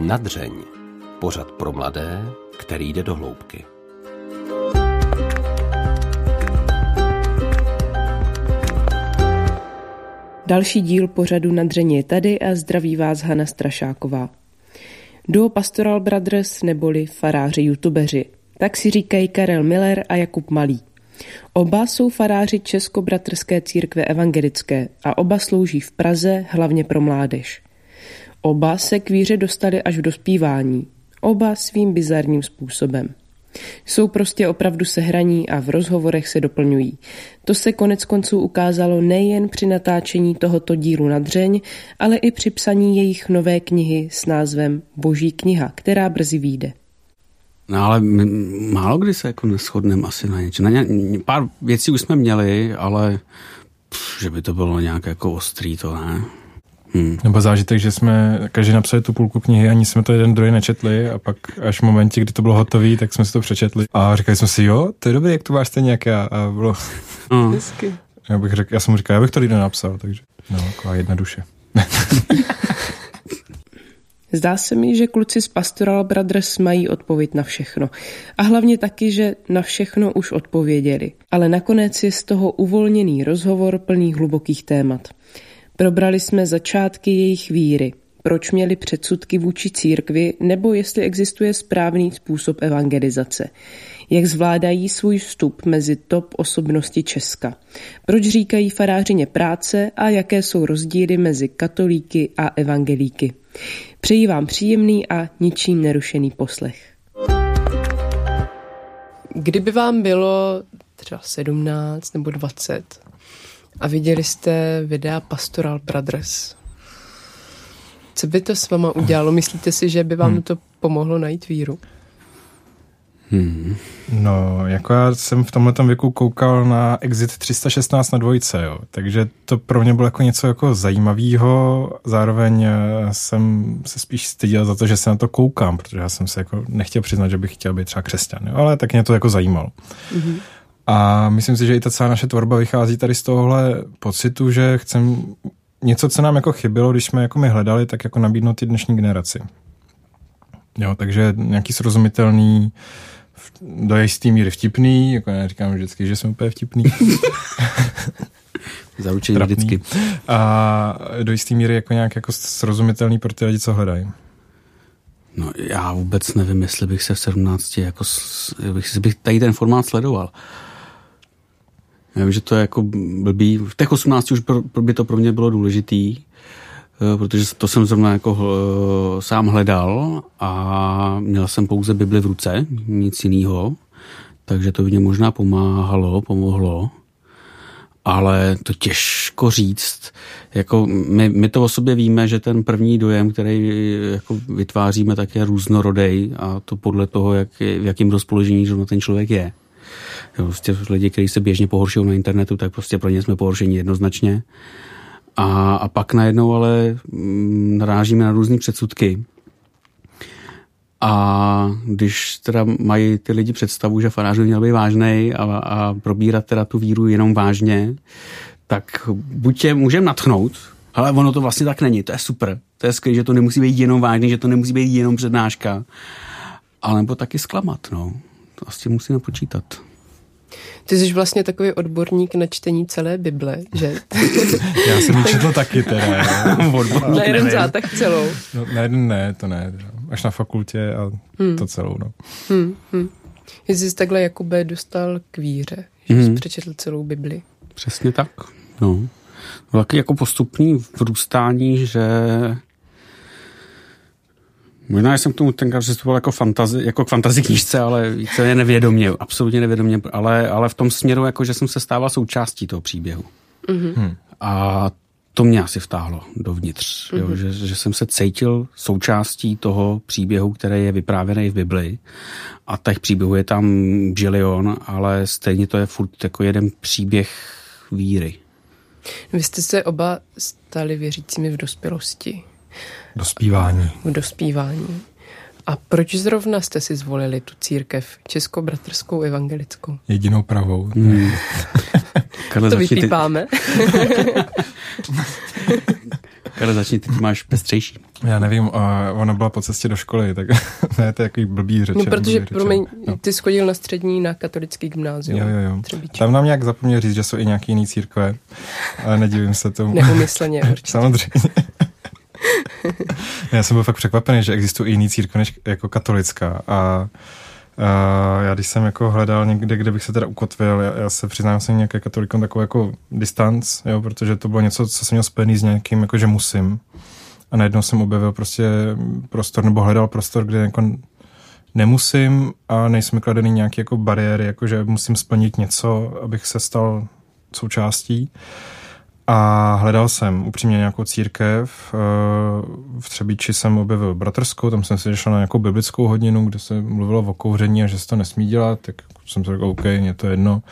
Nadřeň. Pořad pro mladé, který jde do hloubky. Další díl pořadu Nadřeň je tady a zdraví vás Hana Strašáková. Duo Pastoral Brothers neboli faráři youtubeři. Tak si říkají Karel Miller a Jakub Malý. Oba jsou faráři Českobratrské církve evangelické a oba slouží v Praze hlavně pro mládež. Oba se k víře dostali až v dospívání. Oba svým bizarním způsobem. Jsou prostě opravdu sehraní a v rozhovorech se doplňují. To se konec konců ukázalo nejen při natáčení tohoto dílu na dřeň, ale i při psaní jejich nové knihy s názvem Boží kniha, která brzy vyjde. No ale my, málo kdy se jako neschodneme asi na něčem. Na ně, pár věcí už jsme měli, ale pff, že by to bylo nějak jako ostrý, to ne. Hmm. Nebo zážitek, že jsme každý napsali tu půlku knihy, ani jsme to jeden druhý nečetli a pak až v momentě, kdy to bylo hotové, tak jsme si to přečetli a říkali jsme si, jo, to je dobré, jak to máš stejně jak já a bylo... Hmm. Já, bych řekl, já jsem mu říkal, já bych to lído napsal, takže no, taková jedna duše. Zdá se mi, že kluci z Pastoral Brothers mají odpověď na všechno. A hlavně taky, že na všechno už odpověděli. Ale nakonec je z toho uvolněný rozhovor plný hlubokých témat. Probrali jsme začátky jejich víry, proč měli předsudky vůči církvi nebo jestli existuje správný způsob evangelizace. Jak zvládají svůj vstup mezi top osobnosti Česka. Proč říkají farářině práce a jaké jsou rozdíly mezi katolíky a evangelíky. Přeji vám příjemný a ničím nerušený poslech. Kdyby vám bylo třeba 17 nebo 20 a viděli jste videa Pastoral Brothers, co by to s váma udělalo? Myslíte si, že by vám hmm. to pomohlo najít víru? Hmm. No, jako já jsem v tomhle věku koukal na Exit 316 na dvojce, jo. takže to pro mě bylo jako něco jako zajímavého. Zároveň eh, jsem se spíš styděl za to, že se na to koukám, protože já jsem se jako nechtěl přiznat, že bych chtěl být třeba křesťan, jo. ale tak mě to jako zajímalo. Mm-hmm. A myslím si, že i ta celá naše tvorba vychází tady z tohohle pocitu, že chcem něco, co nám jako chybělo, když jsme jako my hledali, tak jako nabídnout i dnešní generaci. Jo, takže nějaký srozumitelný do jistý míry vtipný, jako já říkám vždycky, že jsem úplně vtipný. Zaručeně vždycky. A do jistý míry jako nějak jako srozumitelný pro ty lidi, co hledají. No já vůbec nevím, jestli bych se v 17 jako, bych, bych tady ten formát sledoval. Já vím, že to je jako blbý. V těch 18 už by to pro mě bylo důležitý, Eh, protože to jsem zrovna jako eh, sám hledal a měl jsem pouze Bibli v ruce, nic jiného, takže to mě možná pomáhalo, pomohlo, ale to těžko říct. Jako my, my to o sobě víme, že ten první dojem, který jako vytváříme, tak je různorodej a to podle toho, jak, v jakým rozpoložení ten člověk je. Prostě lidi, kteří se běžně pohoršují na internetu, tak prostě pro ně jsme pohoršení jednoznačně. A, a pak najednou ale mm, narážíme na různé předsudky. A když teda mají ty lidi představu, že farář by měl být vážný a, a probírat teda tu víru jenom vážně, tak buď je můžeme natchnout, ale ono to vlastně tak není, to je super. To je skvělé, že to nemusí být jenom vážný, že to nemusí být jenom přednáška, ale nebo taky zklamat, no. To asi musíme počítat. Ty jsi vlastně takový odborník na čtení celé Bible, že? Já jsem ji četl taky teda. na jeden zátah celou. No, na jeden ne, to ne. Až na fakultě a hmm. to celou, no. Hmm, hmm. Jsi takhle Jakube dostal k víře, že hmm. jsi přečetl celou Bibli. Přesně tak, no. Taky jako postupný vrůstání, že Možná jsem k tomu tenkrát přistupoval jako, fantazi, jako k fantazi knížce, ale více je nevědomě, absolutně nevědomě, ale, ale v tom směru, jako že jsem se stával součástí toho příběhu. Mm-hmm. A to mě asi vtáhlo dovnitř, mm-hmm. jo, že, že jsem se cítil součástí toho příběhu, který je vyprávěný v Bibli. A těch příběhů je tam žilion, ale stejně to je furt jako jeden příběh víry. Vy jste se oba stali věřícími v dospělosti. Dospívání. V dospívání. A proč zrovna jste si zvolili tu církev Českobratrskou evangelickou? Jedinou pravou. Hmm. to vypípáme. Karle, začni, ty máš pestřejší. Já nevím, uh, ona byla po cestě do školy, tak ne, to je takový blbý řeč. No, protože, promiň, no. ty schodil na střední na katolický gymnázium. Jo, jo, jo. Tam nám nějak zapomněl říct, že jsou i nějaký jiný církve, ale nedivím se tomu. Neumyslně, určitě. Samozřejmě. já jsem byl fakt překvapený, že existují i jiný církve než jako katolická a Uh, já když jsem jako hledal někde, kde bych se teda ukotvil, já, já se přiznám, jsem nějaký katolikom takový jako distanc, jo, protože to bylo něco, co jsem měl spojený s nějakým, jako že musím. A najednou jsem objevil prostě prostor, nebo hledal prostor, kde jako nemusím a nejsme kladeny nějaké jako bariéry, jako že musím splnit něco, abych se stal součástí. A hledal jsem upřímně nějakou církev. Eh, v Třebíči jsem objevil bratrskou, tam jsem si šel na nějakou biblickou hodinu, kde se mluvilo o kouření a že se to nesmí dělat, tak jsem si řekl, OK, mě to jedno.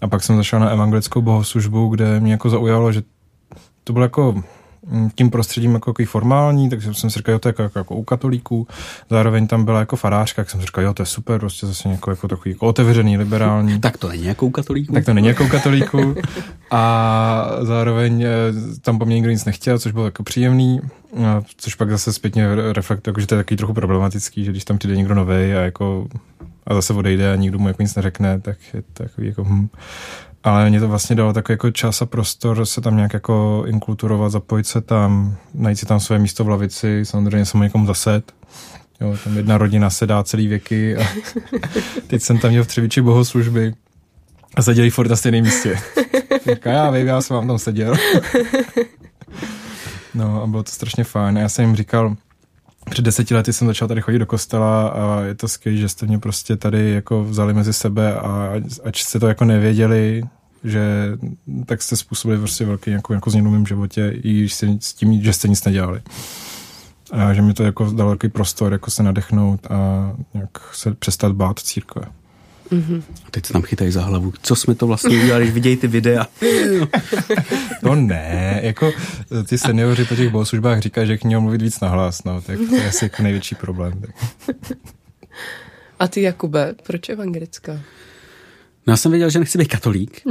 A pak jsem zašel na evangelickou bohoslužbu, kde mě jako zaujalo, že to bylo jako tím prostředím jako takový formální, takže jsem si říkal, jo, to je jako, jako u katolíků. Zároveň tam byla jako farářka, tak jsem si říkal, jo, to je super, prostě zase jako, jako takový jako otevřený, liberální. Tak to není jako u katolíků. Tak to není jako u katolíků. A zároveň eh, tam po mně nikdo nic nechtěl, což bylo jako příjemný, což pak zase zpětně reflektuje, jako, že to je takový trochu problematický, že když tam přijde někdo nový a jako a zase odejde a nikdo mu jako nic neřekne, tak je to takový jako hm ale mě to vlastně dalo takový jako čas a prostor se tam nějak jako inkulturovat, zapojit se tam, najít si tam své místo v lavici, samozřejmě jsem někomu zased. Jo, tam jedna rodina sedá celý věky a teď jsem tam měl v Třeviči bohoslužby a seděli furt na stejném místě. Říká, já vím, já jsem vám tam seděl. No a bylo to strašně fajn. Já jsem jim říkal, před deseti lety jsem začal tady chodit do kostela a je to skvělé, že jste mě prostě tady jako vzali mezi sebe a ať jste to jako nevěděli, že tak jste způsobili prostě velký jako, jako změnu v mém životě, i s tím, že jste nic nedělali. A že mi to jako dalo takový prostor, jako se nadechnout a nějak se přestat bát církve. Mm-hmm. A teď se tam chytají za hlavu. Co jsme to vlastně udělali, vidějí ty videa. no ne, jako ty seniori po těch bohoslužbách říkají, že k němu mluvit víc nahlas, no, tak to je asi jako největší problém. Tak. A ty, Jakube, proč evangelická? No já jsem věděl, že nechci být katolík.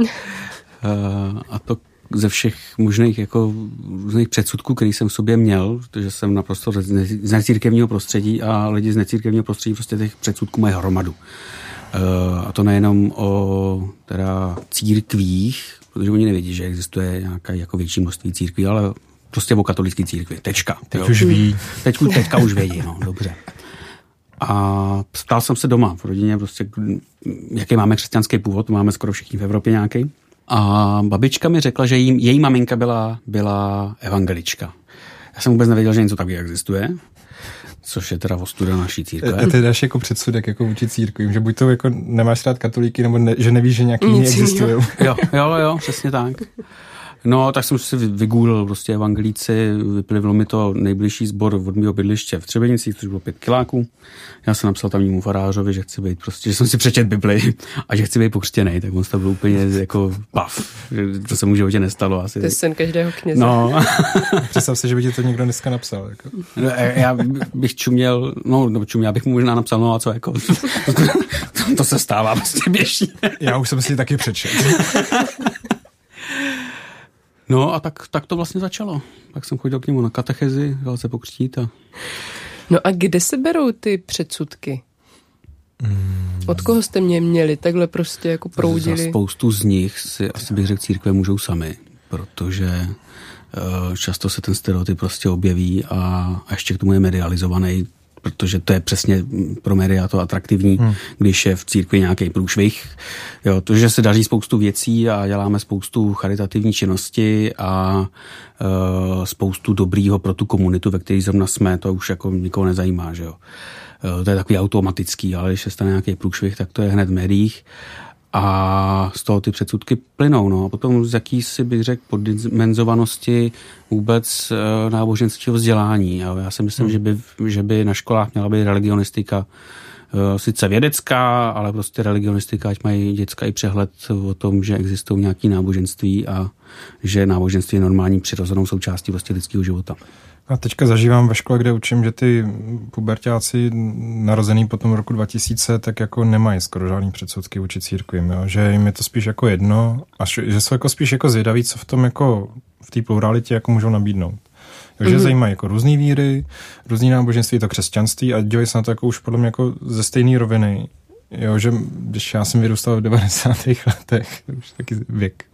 a to ze všech možných jako různých předsudků, který jsem v sobě měl, protože jsem naprosto z necírkevního prostředí a lidi z necírkevního prostředí prostě těch předsudků mají hromadu. A to nejenom o teda církvích, protože oni nevědí, že existuje nějaká jako větší množství církví, ale prostě o katolické církvi. Tečka. Teď jo. už ví. Teď, teďka už vědí, no, dobře. A ptal jsem se doma v rodině, prostě, jaký máme křesťanský původ, máme skoro všichni v Evropě nějaký. A babička mi řekla, že jí, její maminka byla, byla evangelička. Já jsem vůbec nevěděl, že něco takového existuje což je teda ostuda naší církve. A ty dáš jako předsudek jako vůči církvím, že buď to jako nemáš rád katolíky, nebo ne, že nevíš, že nějaký jiný existují. Jo, jo, jo, přesně tak. No, tak jsem si vygooglil prostě evangelíci, vyplivilo mi to nejbližší sbor od mého bydliště v Třebenicích, což bylo pět kiláků. Já jsem napsal tamnímu farářovi, že chci být prostě, že jsem si přečet Bibli a že chci být pokřtěný, tak on to byl úplně jako pav. To se mu v životě nestalo asi. To je sen každého kněze. No. Představ si, že by ti to někdo dneska napsal. Jako. No, e, já bych čuměl, no, nebo čuměl, bych mu možná napsal, no a co, jako, to, to se stává prostě běžně. Já už jsem si taky přečet. No a tak, tak to vlastně začalo. Tak jsem chodil k němu na katechezi, dal se pokřtít a... No a kde se berou ty předsudky? Hmm. Od koho jste mě měli? Takhle prostě jako proudili? Za spoustu z nich si asi bych řekl církve můžou sami, protože eh, často se ten stereotyp prostě objeví a, a ještě k tomu je medializovaný protože to je přesně pro média to atraktivní, hmm. když je v církvi nějaký průšvih. Jo, to, že se daří spoustu věcí a děláme spoustu charitativní činnosti a uh, spoustu dobrýho pro tu komunitu, ve které zrovna jsme, to už jako nikoho nezajímá, že jo. Uh, to je takový automatický, ale když se stane nějaký průšvih, tak to je hned v médiích a z toho ty předsudky plynou. No. A potom z jakýsi, bych řekl, poddimenzovanosti vůbec e, náboženského vzdělání. A já si myslím, hmm. že, by, že by na školách měla být religionistika e, sice vědecká, ale prostě religionistika, ať mají děcka i přehled o tom, že existují nějaké náboženství a že náboženství je normální přirozenou součástí vlastně lidského života. A teďka zažívám ve škole, kde učím, že ty pubertáci narozený po tom roku 2000 tak jako nemají skoro žádný předsudky vůči církvím, jo? že jim je to spíš jako jedno a že jsou jako spíš jako zvědaví, co v tom jako v té pluralitě jako můžou nabídnout. Takže mm-hmm. zajímají jako různé víry, různý náboženství, to křesťanství a dívají se na to jako už podle mě jako ze stejné roviny. Jo, že když já jsem vyrůstal v 90. letech, už taky věk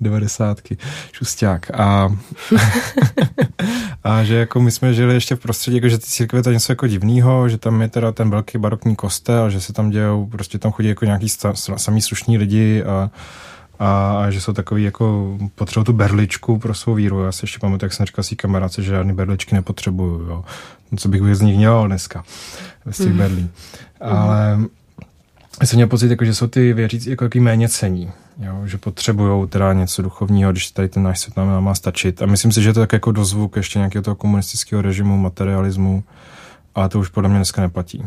90. šusták. A, a že jako my jsme žili ještě v prostředí, jako že ty církve to je něco jako divného, že tam je teda ten velký barokní kostel, že se tam dějou, prostě tam chodí jako nějaký samý slušní lidi a, a, a že jsou takový jako potřebují tu berličku pro svou víru. Já si ještě pamatuju, jak jsem říkal si kamarádce, že žádný berličky nepotřebuju. Jo. Co bych z nich měl dneska, z těch mm. berlí. Ale já jsem měl pocit, jako, že jsou ty věřící jako jaký méně cení. Jo, že potřebují teda něco duchovního, když tady ten náš svět nám má stačit. A myslím si, že to je tak jako dozvuk ještě nějakého toho komunistického režimu, materialismu, ale to už podle mě dneska neplatí.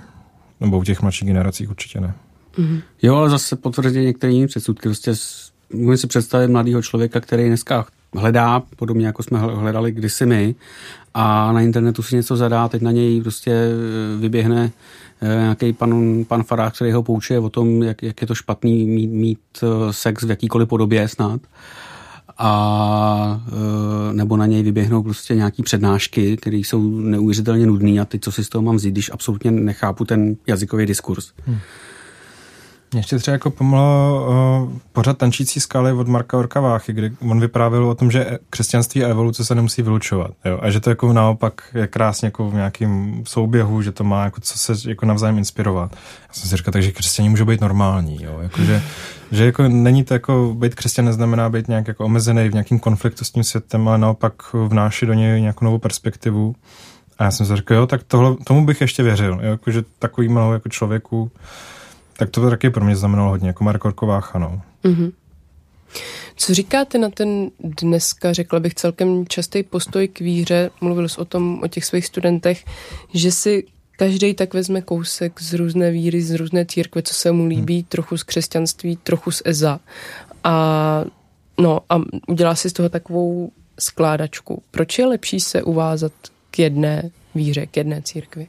Nebo u těch mladších generacích určitě ne. Mm-hmm. Jo, ale zase potvrdí některé jiné předsudky. Prostě můžeme si představit mladého člověka, který dneska hledá, podobně jako jsme hledali kdysi my, a na internetu si něco zadá, teď na něj prostě eh, vyběhne nějaký pan, pan Farář, který ho poučuje o tom, jak, jak je to špatný mít, mít eh, sex v jakýkoliv podobě snad a nebo na něj vyběhnou prostě nějaký přednášky, které jsou neuvěřitelně nudné a teď co si z toho mám vzít, když absolutně nechápu ten jazykový diskurs. Hmm. Mě ještě třeba jako pomohlo uh, pořád tančící skály od Marka Orkaváchy, kdy on vyprávěl o tom, že křesťanství a evoluce se nemusí vylučovat. Jo? A že to jako naopak je krásně jako v nějakém souběhu, že to má jako co se jako navzájem inspirovat. Já jsem si říkal, takže křesťaní můžou být normální. Jo? Jako, že, že jako není to jako být křesťan neznamená být nějak jako omezený v nějakým konfliktu s tím světem, ale naopak vnáší do něj nějakou novou perspektivu. A já jsem si říkal, jo, tak tohle, tomu bych ještě věřil, jo? Jako, že takový malou jako člověku tak to taky pro mě znamenalo hodně, jako Marek Orkovácha, no. Mm-hmm. Co říkáte na ten dneska, řekla bych, celkem častý postoj k víře, mluvil jsi o tom, o těch svých studentech, že si každý tak vezme kousek z různé víry, z různé církve, co se mu líbí, hmm. trochu z křesťanství, trochu z EZA. A, no, a udělá si z toho takovou skládačku. Proč je lepší se uvázat k jedné víře, k jedné církvi?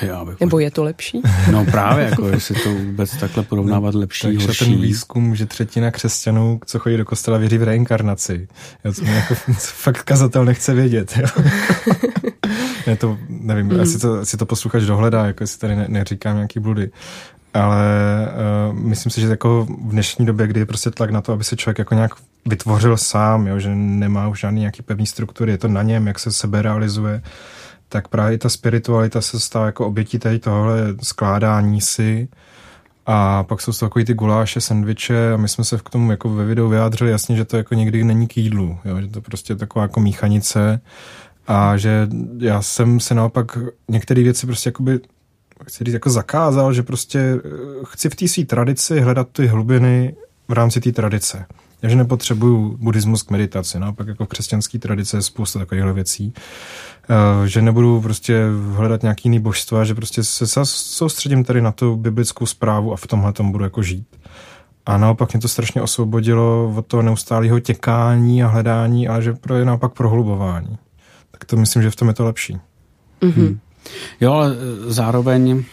Ty, já bych Nebo je to lepší? No právě, jako jestli to vůbec takhle porovnávat no, lepší, takže horší. ten výzkum, že třetina křesťanů, co chodí do kostela, věří v reinkarnaci. Já to jako, fakt kazatel nechce vědět. Jo? já to, nevím, mm. asi, to, asi to posluchač dohledá, jako jestli tady ne, neříkám nějaký bludy. Ale uh, myslím si, že jako v dnešní době, kdy je prostě tlak na to, aby se člověk jako nějak vytvořil sám, jo, že nemá už žádný nějaký pevný struktury, je to na něm, jak se sebe realizuje, tak právě ta spiritualita se stává jako obětí tady tohle skládání si a pak jsou to takový ty guláše, sendviče a my jsme se k tomu jako ve videu vyjádřili jasně, že to jako někdy není k jídlu, jo? že to prostě je taková jako míchanice a že já jsem se naopak některé věci prostě jakoby chci říct, jako zakázal, že prostě eh, chci v té své tradici hledat ty hlubiny v rámci té tradice. Já že nepotřebuju buddhismus k meditaci, naopak jako v křesťanské tradice je spousta takových věcí. Eh, že nebudu prostě hledat nějaký jiný božstva, že prostě se soustředím tady na tu biblickou zprávu a v tomhle tom budu jako žít. A naopak mě to strašně osvobodilo od toho neustálého těkání a hledání, ale že pro je naopak prohlubování. Tak to myslím, že v tom je to lepší. Mm-hmm. Hmm. Jo, ale eh, zároveň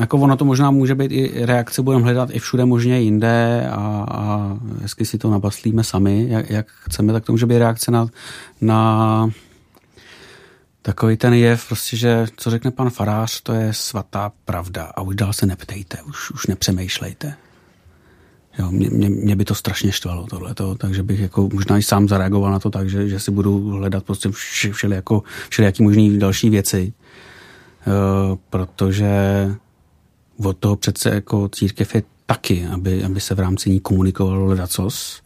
jako ono to možná může být i reakce, budeme hledat i všude možně jinde a, a hezky si to nabaslíme sami, jak, jak chceme, tak to může být reakce na, na takový ten jev, prostě, že co řekne pan farář, to je svatá pravda a už dál se neptejte, už, už nepřemýšlejte. Jo, mě, mě, mě by to strašně štvalo tohleto, takže bych jako možná i sám zareagoval na to tak, že, že si budu hledat prostě jako, všelijaký možný další věci protože od toho přece jako církev je taky, aby, aby se v rámci ní komunikovalo ledacos.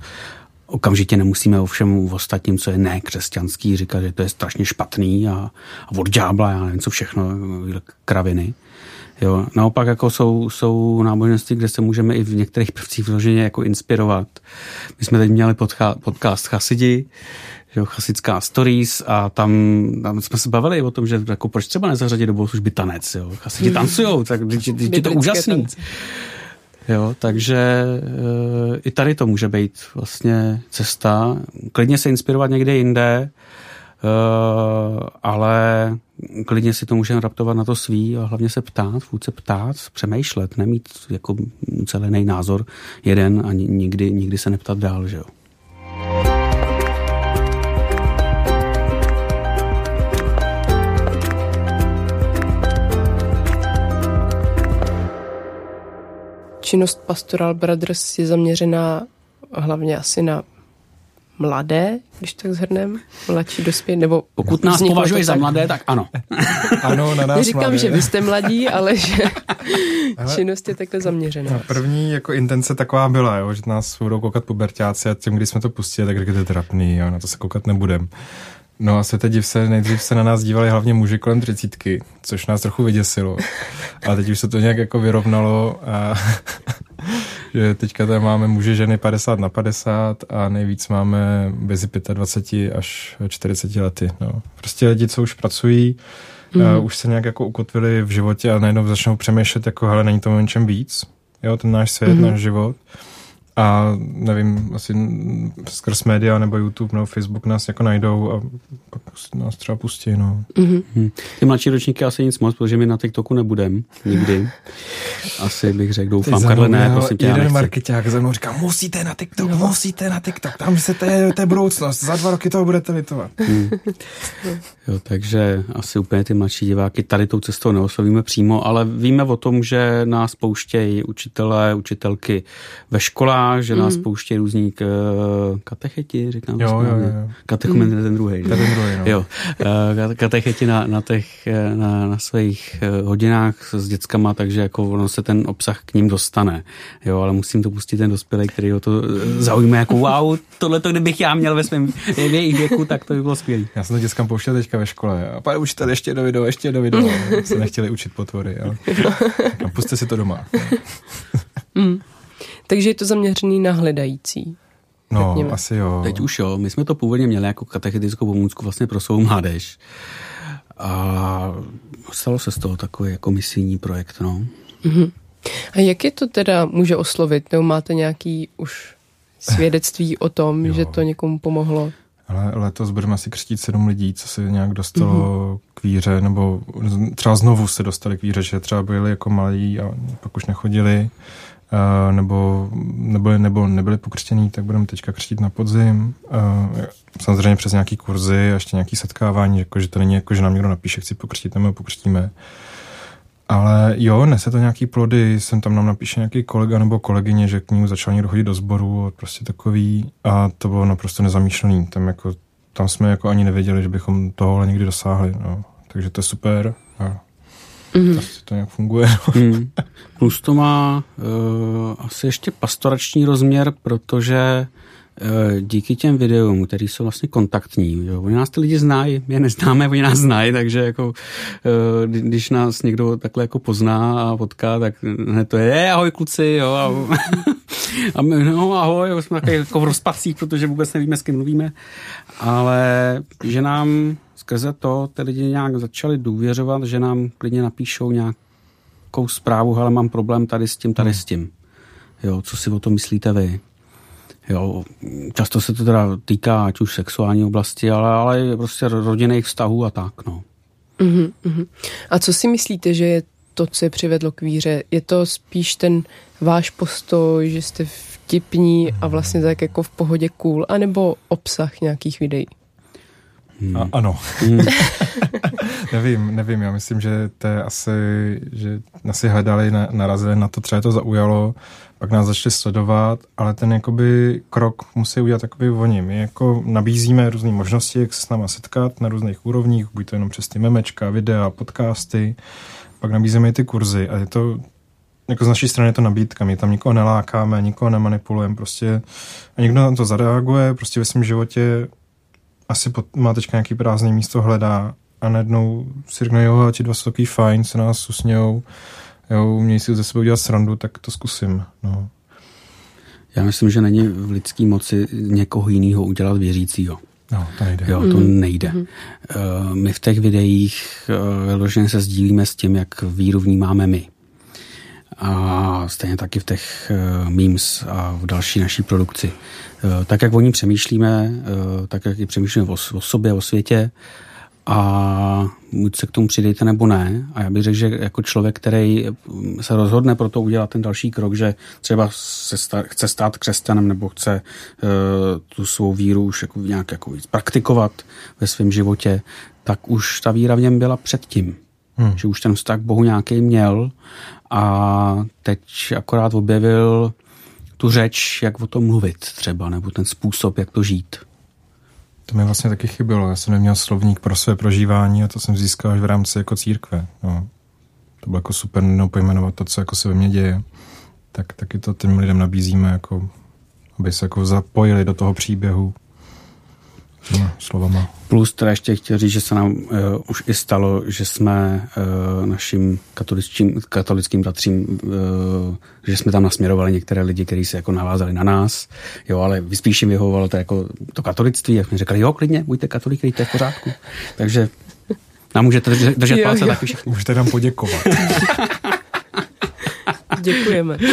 Okamžitě nemusíme ovšem ostatním, co je nekřesťanský, říkat, že to je strašně špatný a, a od ďábla, já nevím co všechno, kraviny. Jo, naopak jako jsou, jsou náboženství, kde se můžeme i v některých prvcích vloženě jako inspirovat. My jsme teď měli podcast Chasidi, že chasická stories a tam, tam jsme se bavili o tom, že jako proč třeba nezařadit do bohoslužby tanec, jo. Chasidi hmm. tancujou, tak je to úžasný. Tance. Jo, takže e, i tady to může být vlastně cesta. Klidně se inspirovat někde jinde, e, ale klidně si to můžeme raptovat na to svý a hlavně se ptát, furt se ptát, přemýšlet, nemít jako celý názor jeden a nikdy, nikdy se neptat dál, že jo. Činnost Pastoral Brothers je zaměřená hlavně asi na mladé, když tak zhrnem, mladší dospělí, nebo pokud nás považuje za mladé, tak ano. ano, na nás Neříkám, mladé. že vy jste mladí, ale že činnost je takhle zaměřená. První jako intence taková byla, jo, že nás budou koukat pubertáci a tím, když jsme to pustili, tak řekli, to je trapný, jo, na to se koukat nebudem. No a světe div se, nejdřív se na nás dívali hlavně muži kolem třicítky, což nás trochu vyděsilo. A teď už se to nějak jako vyrovnalo a že teďka tady máme muže ženy 50 na 50 a nejvíc máme mezi 25 až 40 lety. No. Prostě lidi, co už pracují, mm. uh, už se nějak jako ukotvili v životě a najednou začnou přemýšlet, jako hele, není to o něčem víc, jo, ten náš svět, mm. náš život. A nevím, asi skrz média nebo YouTube nebo Facebook nás jako najdou a pak nás třeba pustí, no. Mm-hmm. Ty mladší ročníky asi nic moc, protože my na TikToku nebudem nikdy. Asi bych řekl, doufám, Karle, ne, prosím tě, Jeden marketák za mnou říká, musíte na TikTok, no. musíte na TikTok, tam se to je, to je budoucnost, za dva roky toho budete litovat. Hmm. jo, takže asi úplně ty mladší diváky tady tou cestou neoslovíme přímo, ale víme o tom, že nás pouštějí učitelé, učitelky ve školách, že nás mm. pouštějí různí k, katecheti, říkám jo, jo, jo. Katechumen mm. ten druhý. Ten druhý, no. Jo, katecheti na, na, těch, na, na svých hodinách s dětskama, takže jako ono se ten obsah k ním dostane. Jo, ale musím to pustit ten dospělý, který ho to zaujme jako wow, tohle to kdybych já měl ve svém jejich věku, tak to by bylo skvělé. Já jsem to dětskám pouštěl teďka ve škole. A pane učitel, ještě do video, ještě do video. se nechtěli učit potvory. Jo. A puste si to doma. mm. Takže je to zaměřený na hledající. No, řekněme. asi jo. Teď už jo. My jsme to původně měli jako katechetickou pomůcku vlastně pro svou mládež. A stalo se z toho takový jako misijní projekt, no. Mm-hmm. A jak je to teda může oslovit? Nebo máte nějaký už svědectví o tom, že to někomu pomohlo? Ale letos budeme asi křtít sedm lidí, co se nějak dostalo mm-hmm. k víře, nebo třeba znovu se dostali k víře, že třeba byli jako malí a pak už nechodili Uh, nebo, nebo, nebo nebyli pokřtění, tak budeme teďka křtít na podzim. Uh, samozřejmě přes nějaký kurzy a ještě nějaký setkávání, jako, že to není jako, že nám někdo napíše, chci pokřtít, nebo pokřtíme. Ale jo, nese to nějaký plody, jsem tam nám napíše nějaký kolega nebo kolegyně, že k ní začal někdo chodit do sboru prostě takový a to bylo naprosto nezamýšlený. Tam, jako, tam jsme jako ani nevěděli, že bychom tohle někdy dosáhli. No. Takže to je super. A Mm. Asi to nějak funguje. mm. Plus to má uh, asi ještě pastorační rozměr, protože uh, díky těm videům, které jsou vlastně kontaktní, jo, oni nás ty lidi znají, my je neznáme, oni nás znají, takže jako, uh, když nás někdo takhle jako pozná a potká, tak hned to je, ahoj kluci, jo, a, a my, no ahoj, jsme takový jako v rozpacích, protože vůbec nevíme, s kým mluvíme, ale že nám skrze to ty lidi nějak začali důvěřovat, že nám klidně napíšou nějakou zprávu, ale mám problém tady s tím, tady hmm. s tím. Jo, co si o tom myslíte vy? Jo, často se to teda týká ať už sexuální oblasti, ale, ale prostě rodinných vztahů a tak, no. Uh-huh, uh-huh. A co si myslíte, že je to, co je přivedlo k víře? Je to spíš ten váš postoj, že jste vtipní a vlastně tak jako v pohodě cool, anebo obsah nějakých videí? Hmm. A, ano. Hmm. nevím, nevím, já myslím, že to je asi, že asi hledali, narazili na to, třeba to zaujalo, pak nás začali sledovat, ale ten jakoby krok musí udělat jakoby oni. My jako nabízíme různé možnosti, jak se s náma setkat na různých úrovních, buď to jenom přes ty memečka, videa, podcasty, pak nabízíme i ty kurzy a je to jako z naší strany je to nabídka, my tam nikoho nelákáme, nikoho nemanipulujeme, prostě a někdo na to zareaguje, prostě ve svém životě asi pot, má teďka nějaký prázdný místo, hledá a najednou si řekne, jo, ti dva jsou takový fajn, se nás usmějou, jo, umějí si ze sebe udělat srandu, tak to zkusím, no. Já myslím, že není v lidský moci někoho jiného udělat věřícího. No, to nejde. Jo, to mm. nejde. Mm. My v těch videích eh, vyloženě se sdílíme s tím, jak víru vnímáme my. A stejně taky v těch eh, memes a v další naší produkci. Eh, tak, jak o ní přemýšlíme, eh, tak, jak ji přemýšlíme o, o sobě, o světě, a buď se k tomu přidejte nebo ne. A já bych řekl, že jako člověk, který se rozhodne pro to udělat ten další krok, že třeba se stát, chce stát křesťanem nebo chce uh, tu svou víru už jako nějak jako víc praktikovat ve svém životě, tak už ta víra v něm byla předtím. Hmm. Že už ten vztah k Bohu nějaký měl a teď akorát objevil tu řeč, jak o tom mluvit třeba, nebo ten způsob, jak to žít. To mi vlastně taky chybělo. Já jsem neměl slovník pro své prožívání a to jsem získal až v rámci jako církve. No. To bylo jako super no, pojmenovat to, co jako se ve mně děje. Tak taky to těm lidem nabízíme, jako, aby se jako zapojili do toho příběhu no, slovama. Plus teda ještě chtěl říct, že se nám uh, už i stalo, že jsme uh, našim katolickým, katolickým bratřím, uh, že jsme tam nasměrovali některé lidi, kteří se jako navázali na nás, jo, ale spíš jim vyhovovalo to jako to katolictví, jak jsme řekli, jo, klidně, buďte katolík, to je v pořádku. Takže nám můžete držet, držet jo, palce jo. taky všichni. Můžete nám poděkovat. Děkujeme.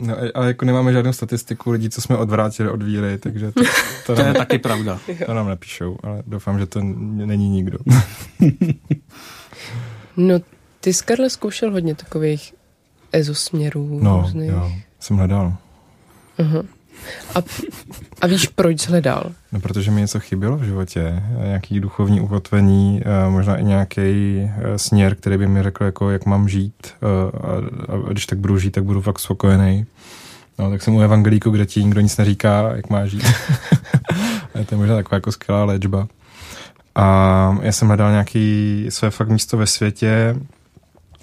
no, ale jako nemáme žádnou statistiku lidí, co jsme odvrátili od víry, takže to, to, to je taky pravda. To nám nepíšou, ale doufám, že to není nikdo. no, ty jsi, Karle, zkoušel hodně takových ezosměrů. No, různých. jo, jsem hledal. Uh-huh. A, a víš, proč hledal? No, protože mi něco chybělo v životě. Nějaký duchovní ukotvení, možná i nějaký e, směr, který by mi řekl, jako, jak mám žít. E, a, a když tak budu žít, tak budu fakt spokojený. No, tak jsem u evangelíku, kde ti nikdo nic neříká, jak má žít. to je možná taková jako skvělá léčba. A já jsem hledal nějaký své fakt místo ve světě,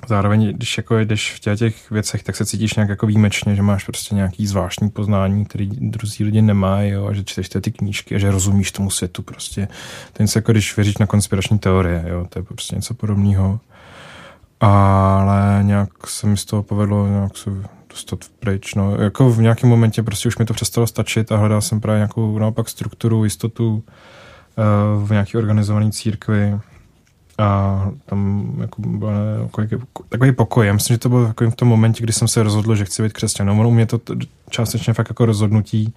zároveň, když jako jdeš v těch, těch věcech, tak se cítíš nějak jako výjimečně, že máš prostě nějaký zvláštní poznání, který druzí lidi nemají, jo, a že čteš ty knížky a že rozumíš tomu světu prostě. To je jako když věříš na konspirační teorie, jo, to je prostě něco podobného. Ale nějak se mi z toho povedlo nějak se dostat pryč. No. Jako v nějakém momentě prostě už mi to přestalo stačit a hledal jsem právě nějakou naopak strukturu, jistotu uh, v nějaké organizované církvi a tam jako byl takový pokoj. Já myslím, že to bylo takový v tom momentě, kdy jsem se rozhodl, že chci být křesťan. No, u mě to částečně fakt jako rozhodnutí,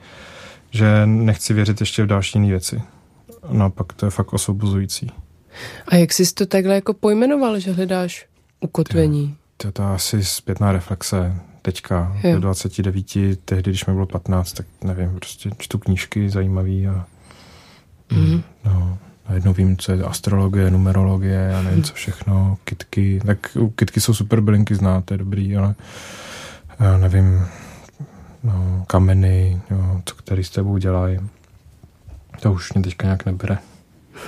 že nechci věřit ještě v další jiné věci. No a pak to je fakt osvobozující. A jak jsi to takhle jako pojmenoval, že hledáš ukotvení? To, to je asi zpětná reflexe teďka, jo. do 29, tehdy, když mi bylo 15, tak nevím, prostě čtu knížky zajímavý a mm. no, Najednou vím, co je astrologie, numerologie a nevím, co všechno, kitky. Tak kitky jsou super bylinky znát, to je dobrý, ale já nevím, no, kameny, jo, co který s tebou dělají. To už mě teďka nějak nebere.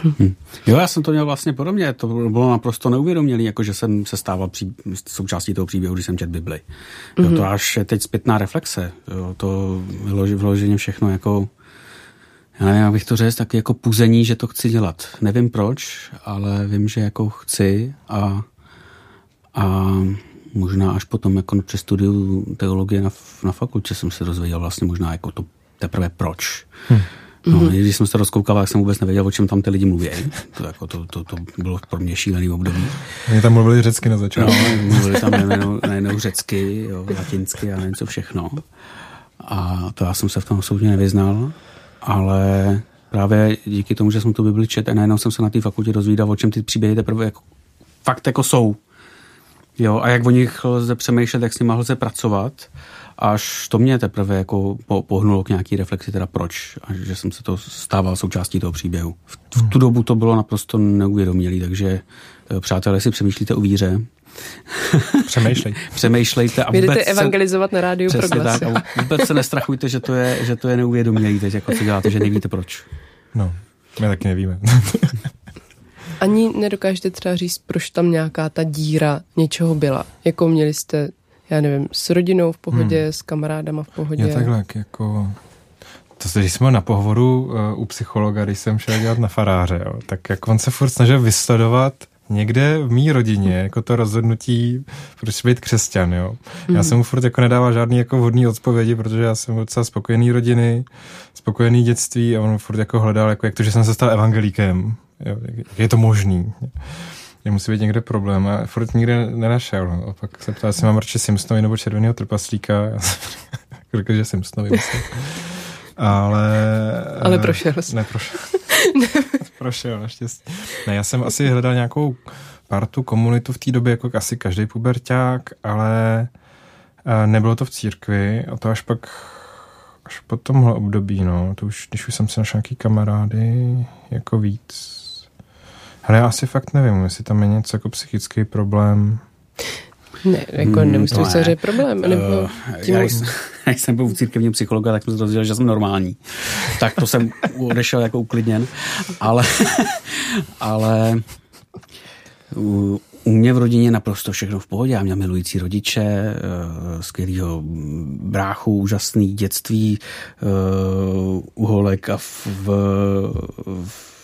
Hm. Jo, já jsem to měl vlastně podobně, to bylo naprosto neuvědomělé, jako že jsem se stával pří, součástí toho příběhu, když jsem četl Bibli. Jo, mm-hmm. to až teď zpětná reflexe, jo, to vyloženě všechno jako já nevím, jak bych to řekl, taky jako puzení, že to chci dělat. Nevím proč, ale vím, že jako chci a, a možná až potom jako při studiu teologie na, na fakultě jsem se dozvěděl vlastně možná jako to teprve proč. Hmm. No, mm-hmm. Když jsem se rozkoukal, tak jsem vůbec nevěděl, o čem tam ty lidi mluví. To, jako to, to, to bylo pro mě šílený období. Oni tam mluvili řecky na začátku. No, mluvili tam nejenom řecky, jo, latinsky a nevím co všechno. A to já jsem se v tom absolutně nevyznal ale právě díky tomu, že jsem tu Bibli čet a najednou jsem se na té fakultě dozvídal, o čem ty příběhy teprve jako, fakt jako jsou. Jo, a jak o nich lze přemýšlet, jak s nimi lze pracovat, až to mě teprve jako pohnulo k nějaký reflexi, teda proč, a že jsem se to stával součástí toho příběhu. V, v tu dobu to bylo naprosto neuvědomělé, takže eh, přátelé, si přemýšlíte o víře, Přemýšlej. Přemýšlejte. A vůbec evangelizovat se, na rádiu pro tak, a vůbec se nestrachujte, že to je, že to je neuvědomělý teď, jako co děláte, že nevíte proč. No, my taky nevíme. Ani nedokážete třeba říct, proč tam nějaká ta díra něčeho byla. Jako měli jste, já nevím, s rodinou v pohodě, hmm. s kamarádama v pohodě. Je takhle, jako... To, když jsme na pohovoru uh, u psychologa, když jsem šel dělat na faráře, jo, tak jak on se furt snažil vysledovat někde v mý rodině, jako to rozhodnutí, proč být křesťan, jo. Já mhm. jsem mu furt jako nedával žádný jako vhodný odpovědi, protože já jsem docela spokojený rodiny, spokojený dětství a on furt jako hledal, jako jak to, že jsem se stal evangelíkem, jo, jak je to možný. Je musí být někde problém a furt nikde nenašel. No. A pak se ptal, jestli mám radši Simpsonovi nebo Červeného trpaslíka. řekl, že Simpsonovi myslím. Ale... Ale prošel. Neprošel. prošel, naštěstí. Ne, já jsem asi hledal nějakou partu, komunitu v té době, jako asi každý puberták, ale eh, nebylo to v církvi a to až pak až po tomhle období, no, to už, když už jsem se našel nějaký kamarády, jako víc. Ale já asi fakt nevím, jestli tam je něco jako psychický problém. Ne, jako nemyslím no, se, že je problém. Nebo uh, tím... já, jsem, já jsem byl u církevního psychologa, tak jsem se dozvěděl, že jsem normální. tak to jsem odešel jako uklidněn. Ale, ale u, u mě v rodině naprosto všechno v pohodě. Já měl milující rodiče, uh, skvělýho bráchu, úžasný dětství, uh, uholek a v, v, v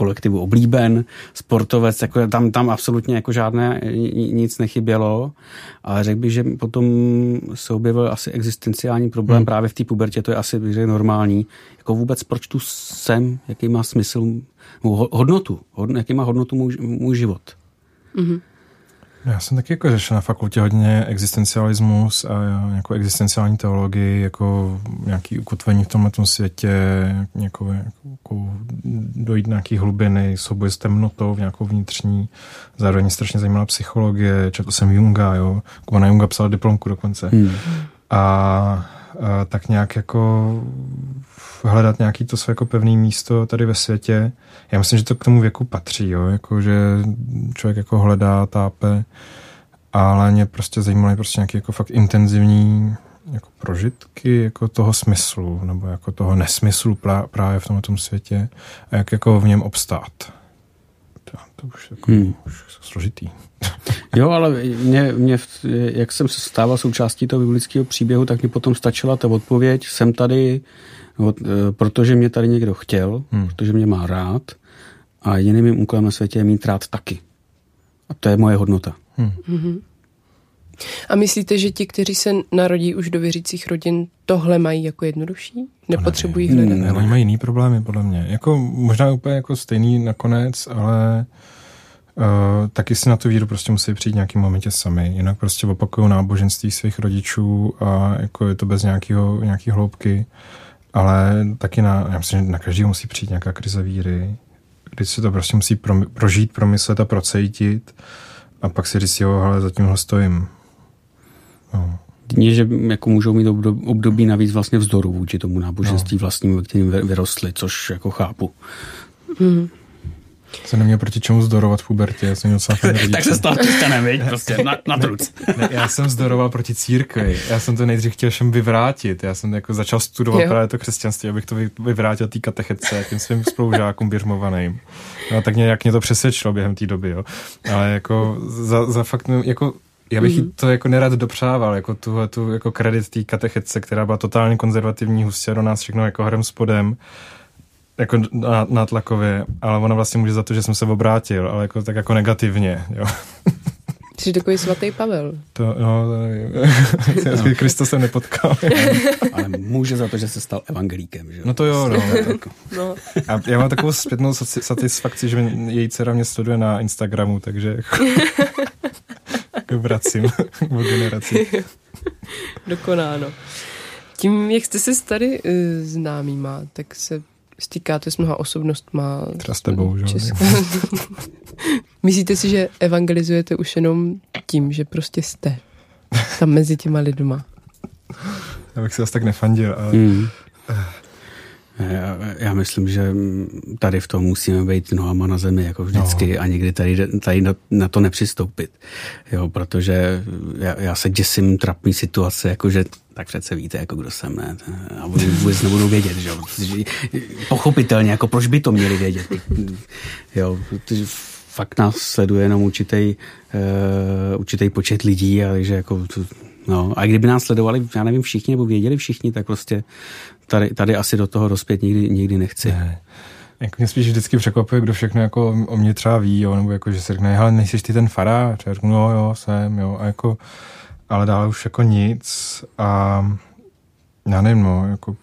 kolektivu oblíben, sportovec, jako tam, tam absolutně jako žádné nic nechybělo, ale řekl bych, že potom se objevil asi existenciální problém hmm. právě v té pubertě, to je asi bych řekl, normální. Jako vůbec proč tu jsem, jaký má smysl, hodnotu, hodn, jaký má hodnotu můj, můj život. Mm-hmm. Já jsem taky jako řešil na fakultě hodně existencialismus a jako existenciální teologii, jako nějaký ukotvení v tomhle světě, jako, jako dojít na nějaký hlubiny, souboj s temnotou, v nějakou vnitřní. Zároveň strašně zajímala psychologie, četl jsem Junga, jo. Kuba na Junga psal diplomku dokonce. Hmm. A, a tak nějak jako hledat nějaký to své jako pevné místo tady ve světě. Já myslím, že to k tomu věku patří, jo? Jako, že člověk jako hledá, tápe, ale mě prostě zajímaly prostě nějaké jako fakt intenzivní jako prožitky jako toho smyslu, nebo jako toho nesmyslu právě v tomto světě a jak jako v něm obstát. To, to už, jako, hmm. už složitý. Jo, ale mě, mě, jak jsem se stával součástí toho biblického příběhu, tak mi potom stačila ta odpověď, jsem tady, protože mě tady někdo chtěl, hmm. protože mě má rád a jediným mým úkolem na světě je mít rád taky. A to je moje hodnota. Hmm. Mm-hmm. A myslíte, že ti, kteří se narodí už do věřících rodin, tohle mají jako jednodušší? Nepotřebují hledat? Ne, oni mají jiný problémy, podle mě. Jako, možná úplně jako stejný nakonec, ale uh, taky si na tu víru prostě musí přijít nějaký momentě sami. Jinak prostě opakují náboženství svých rodičů a jako je to bez nějakého, nějaký hloubky. Ale taky na, já myslím, že na každý musí přijít nějaká krize víry, kdy se to prostě musí pro, prožít, promyslet a procejtit a pak si říct, jo, ale za tímhle stojím. No. Je, že jako můžou mít období navíc vlastně vzdoru vůči tomu náboženství no. vlastnímu, ve kterým vyrostli, což jako chápu. Mm. Se neměl proti čemu zdorovat v pubertě, já jsem docela Tak se stalo těžkané, viď? Prostě na, na truc. ne, já jsem zdoroval proti církvi. Já jsem to nejdřív chtěl všem vyvrátit. Já jsem jako začal studovat jo. právě to křesťanství, abych to vyvrátil té katechece tím svým spolužákům běžmovaným. No tak nějak mě to přesvědčilo během té doby, jo. Ale jako za, za fakt, jako já bych mm-hmm. to jako nerad dopřával, jako tu, tu jako kredit té katechece, která byla totálně konzervativní, hustě do nás všechno jako hrem spodem jako na, tlakově, ale ona vlastně může za to, že jsem se obrátil, ale jako, tak jako negativně, jo. Jsi takový svatý Pavel. To, no, to no. Krista jsem nepotkal. ale může za to, že se stal evangelíkem, že? No to jo, no. no. A já mám takovou zpětnou satisfakci, že její dcera mě sleduje na Instagramu, takže jako vracím o generaci. Dokonáno. Tím, jak jste se tady uh, známýma, tak se stýkáte s mnoha osobnostma. Třeba s tebou, že? Myslíte si, že evangelizujete už jenom tím, že prostě jste tam mezi těma lidma? Já bych si zase tak nefandil, ale... Mm. Já, já myslím, že tady v tom musíme být nohama na zemi, jako vždycky, no. a někdy tady, tady na, na to nepřistoupit. Jo, protože já, já se děsím trapný situace, jakože tak přece víte, jako kdo jsem, ne? A oni vůbec nebudou vědět, že jo? Pochopitelně, jako proč by to měli vědět? Jo, protože fakt nás sleduje jenom určitý, uh, určitý počet lidí, a takže jako No, a kdyby nás sledovali, já nevím, všichni, nebo věděli všichni, tak prostě tady, tady asi do toho rozpět nikdy, nikdy nechci. Ne. Jako mě spíš vždycky překvapuje, kdo všechno jako o mě třeba ví, jo, nebo jako, že se řekne, hele, nejsi ty ten farář? Já řeknu, no jo, jsem, jo, a jako, ale dále už jako nic a já nevím, no, jako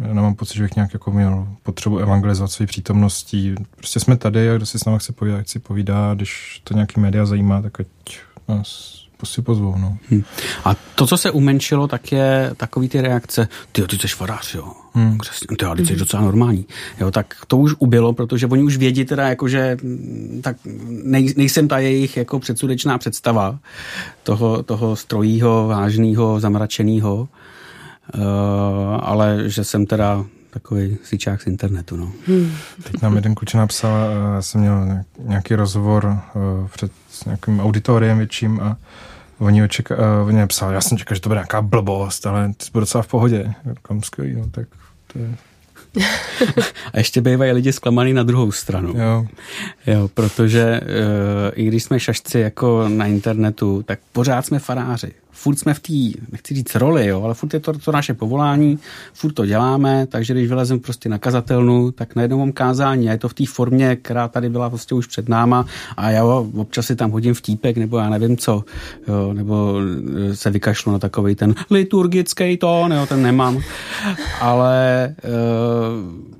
já nemám pocit, že bych nějak jako měl potřebu evangelizovat své přítomností. Prostě jsme tady a kdo si s námi chce povídat, chci povídat, když to nějaký média zajímá, tak ať nás si pozvou. No. Hmm. A to, co se umenšilo, tak je takový ty reakce, ty ty jsi farář, jo. Hmm. Ty, ty jsi hmm. docela normální. Jo, tak to už ubylo, protože oni už vědí teda, jako, že mm, tak nej, nejsem ta jejich jako předsudečná představa toho, toho strojího, vážného, zamračeného, uh, ale že jsem teda takový sičák z internetu. No. Hmm. Teď nám jeden kluč napsal, eh, já jsem měl nějaký rozhovor eh, před nějakým auditoriem větším a oni, očeka, uh, oni napsali, já jsem čekal, že to bude nějaká blbost, ale ty jsi byl docela v pohodě. Říkám, skvělý, no tak to je a ještě bývají lidi zklamaný na druhou stranu. Jo. Jo, protože uh, i když jsme šašci jako na internetu, tak pořád jsme faráři furt jsme v té, nechci říct roli, jo, ale furt je to, to naše povolání, furt to děláme, takže když vylezem prostě na kazatelnu, tak najednou mám kázání a je to v té formě, která tady byla prostě už před náma a já občas si tam hodím vtípek nebo já nevím co, jo, nebo e, se vykašlu na takový ten liturgický tón, jo, ten nemám, ale uh,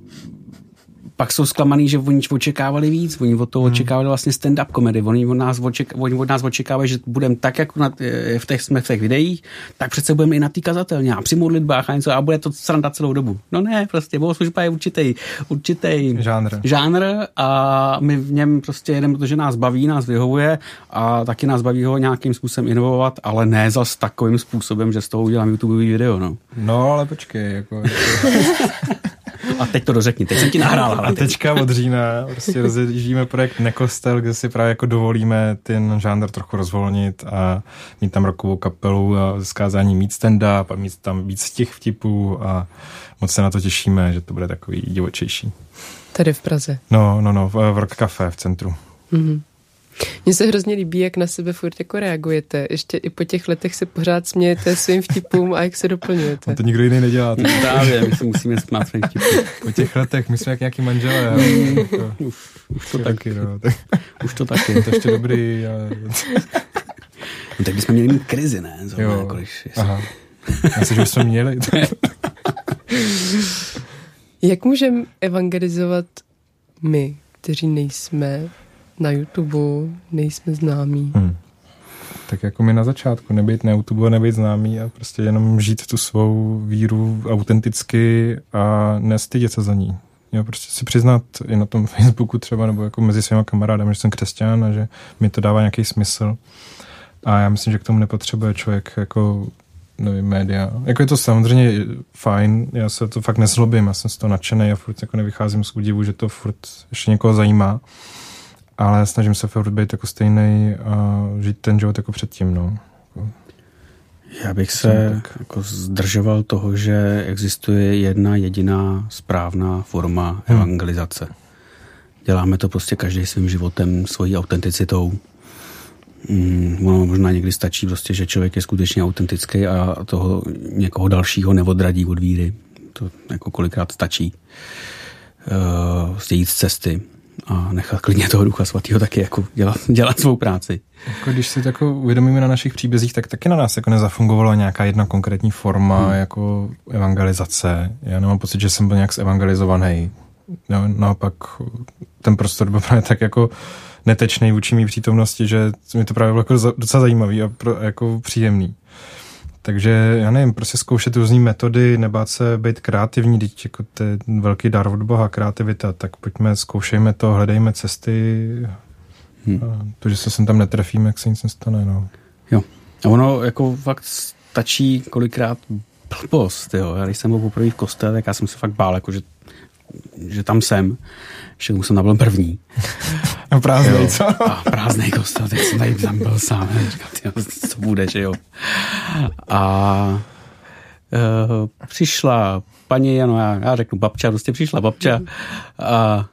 pak jsou zklamaný, že oni očekávali víc, oni od toho hmm. očekávali vlastně stand-up komedy, oni od nás, oček, oni od nás očekávají, že budeme tak, jako na, v těch, jsme v těch videích, tak přece budeme i na té kazatelně a při modlitbách a něco a bude to sranda celou dobu. No ne, prostě bohoslužba je určitý, určitý žánr. žánr a my v něm prostě jedeme, protože nás baví, nás vyhovuje a taky nás baví ho nějakým způsobem inovovat, ale ne zas takovým způsobem, že z toho udělám YouTube video. No, no ale počkej, jako... A teď to dořekni, teď jsem ti nahrál. A teďka od října prostě rozjíždíme projekt Nekostel, kde si právě jako dovolíme ten žánr trochu rozvolnit a mít tam rokovou kapelu a zkázání mít stand-up a mít tam víc těch vtipů a moc se na to těšíme, že to bude takový divočejší. Tady v Praze? No, no, no, v, v Rock Café v centru. Mm-hmm. Mně se hrozně líbí, jak na sebe furt jako reagujete. Ještě i po těch letech se pořád smějete svým vtipům a jak se doplňujete. No to nikdo jiný nedělá. Právě, my se musíme smát svým vtipům. Po těch letech, my jsme jak nějaký manželé. už, už to taky. No, tak. Už to taky. To ještě dobrý. Ale... No, tak bychom měli mít krizi, ne? Zrovna, jo. Jako, když, Aha. Já si, že jsme měli. jak můžeme evangelizovat my, kteří nejsme na YouTube, nejsme známí. Hmm. Tak jako my na začátku, nebýt na YouTube, nebýt známý a prostě jenom žít tu svou víru autenticky a nestydět se za ní. Jo, prostě si přiznat i na tom Facebooku třeba, nebo jako mezi svýma kamarádami, že jsem křesťan a že mi to dává nějaký smysl. A já myslím, že k tomu nepotřebuje člověk jako nevím, média. Jako je to samozřejmě fajn, já se to fakt nezlobím, já jsem z toho nadšený a furt jako nevycházím z údivu, že to furt ještě někoho zajímá ale snažím se furt být jako stejný a žít ten život jako předtím, no. Já bych se jako zdržoval toho, že existuje jedna jediná správná forma hmm. evangelizace. Děláme to prostě každý svým životem, svojí autenticitou. Mm, ono možná někdy stačí prostě, že člověk je skutečně autentický a toho někoho dalšího neodradí od víry. To jako kolikrát stačí. Uh, jít z cesty a nechat klidně toho ducha svatého taky jako dělat, dělat svou práci. Jako když si jako uvědomíme na našich příbězích, tak taky na nás jako nezafungovala nějaká jedna konkrétní forma hmm. jako evangelizace. Já nemám pocit, že jsem byl nějak zevangelizovaný. No, naopak ten prostor byl právě tak jako netečný vůči mý přítomnosti, že mi to právě bylo jako docela zajímavý a pro, jako příjemný. Takže já nevím, prostě zkoušet různé metody, nebát se být kreativní, teď jako to je velký dar od Boha, kreativita, tak pojďme, zkoušejme to, hledejme cesty. Hmm. A to, že se sem tam netrefíme, jak se nic nestane. No. Jo. A ono jako fakt stačí kolikrát blbost, jo. Já když jsem byl poprvé v kostele, tak já jsem se fakt bál, jako že, že tam jsem že jsem tam byl první. A prázdnej, co? A prázdnej kostel, teď jsem tady tam byl sám. Říkal, ty, co bude, že jo. A uh, přišla paní, ano, já, já řeknu babča, prostě přišla babča a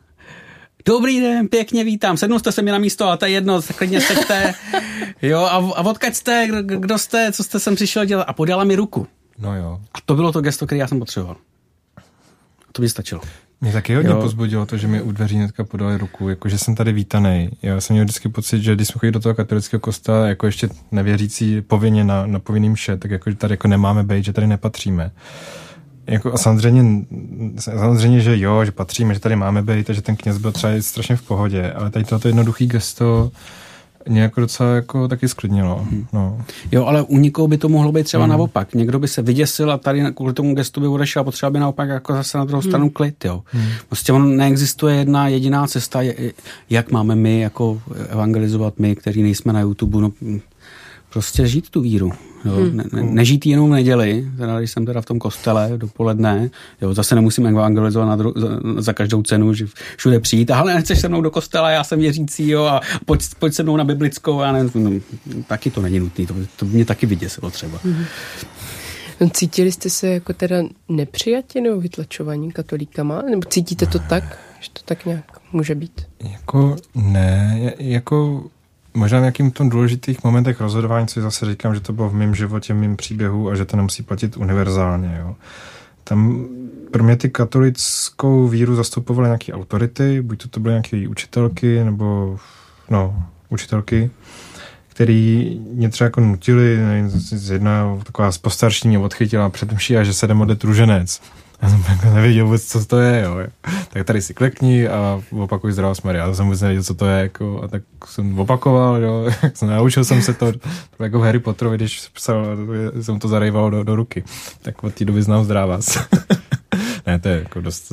Dobrý den, pěkně vítám. Sednu jste se mi na místo, a to je jedno, tak klidně seďte. Jo, a, a odkaď jste, kdo jste, co jste sem přišel dělat? A podala mi ruku. No jo. A to bylo to gesto, které já jsem potřeboval. A to mi stačilo. Mě taky hodně jo. pozbudilo to, že mi u dveří hnedka podali ruku, jako že jsem tady vítaný. Já jsem měl vždycky pocit, že když jsme chodili do toho katolického kostela, jako ještě nevěřící povinně na, na povinným vše, tak jako, že tady jako nemáme být, že tady nepatříme. Jako a samozřejmě, samozřejmě, že jo, že patříme, že tady máme být a že ten kněz byl třeba strašně v pohodě, ale tady toto jednoduchý gesto, mě jako docela jako taky sklidnilo. Hmm. No. Jo, ale u nikoho by to mohlo být třeba hmm. naopak. Někdo by se vyděsil a tady kvůli tomu gestu by odešel a potřeba by naopak jako zase na druhou hmm. stranu klid. Jo. Hmm. Prostě on neexistuje jedna jediná cesta, jak máme my jako evangelizovat my, kteří nejsme na YouTube. No, prostě žít tu víru. Jo, hmm. ne, ne, nežít jenom v neděli, teda když jsem teda v tom kostele dopoledne, jo, zase nemusím evangelizovat na dru, za, za každou cenu, že všude přijít, ale nechceš se mnou do kostela, já jsem věřící, jo, a pojď, pojď se mnou na biblickou, a ne, no, taky to není nutné, to, to mě taky vyděsilo třeba. Hmm. Cítili jste se jako teda nepřijatí nebo vytlačovaní katolíkama? Nebo cítíte to tak, že to tak nějak může být? Jako ne, jako možná v nějakým tom důležitých momentech rozhodování, co zase říkám, že to bylo v mém životě, v mém příběhu a že to nemusí platit univerzálně. Jo. Tam pro mě ty katolickou víru zastupovaly nějaké autority, buď to, to byly nějaké učitelky, nebo no, učitelky, který mě třeba jako nutili, jedna taková postarší mě odchytila před mší a že se jde modlit ruženec. Já jsem jako nevěděl vůbec, co to je, jo. Tak tady si klekni a opakuj zdravá smary. Já jsem vůbec nevěděl, co to je, jako, a tak jsem opakoval, jo. Naučil jsem se to, jako v Harry Potterovi, když psal, jsem to zarejval do, do ruky. Tak od té doby znám zdrávás. ne, to je jako dost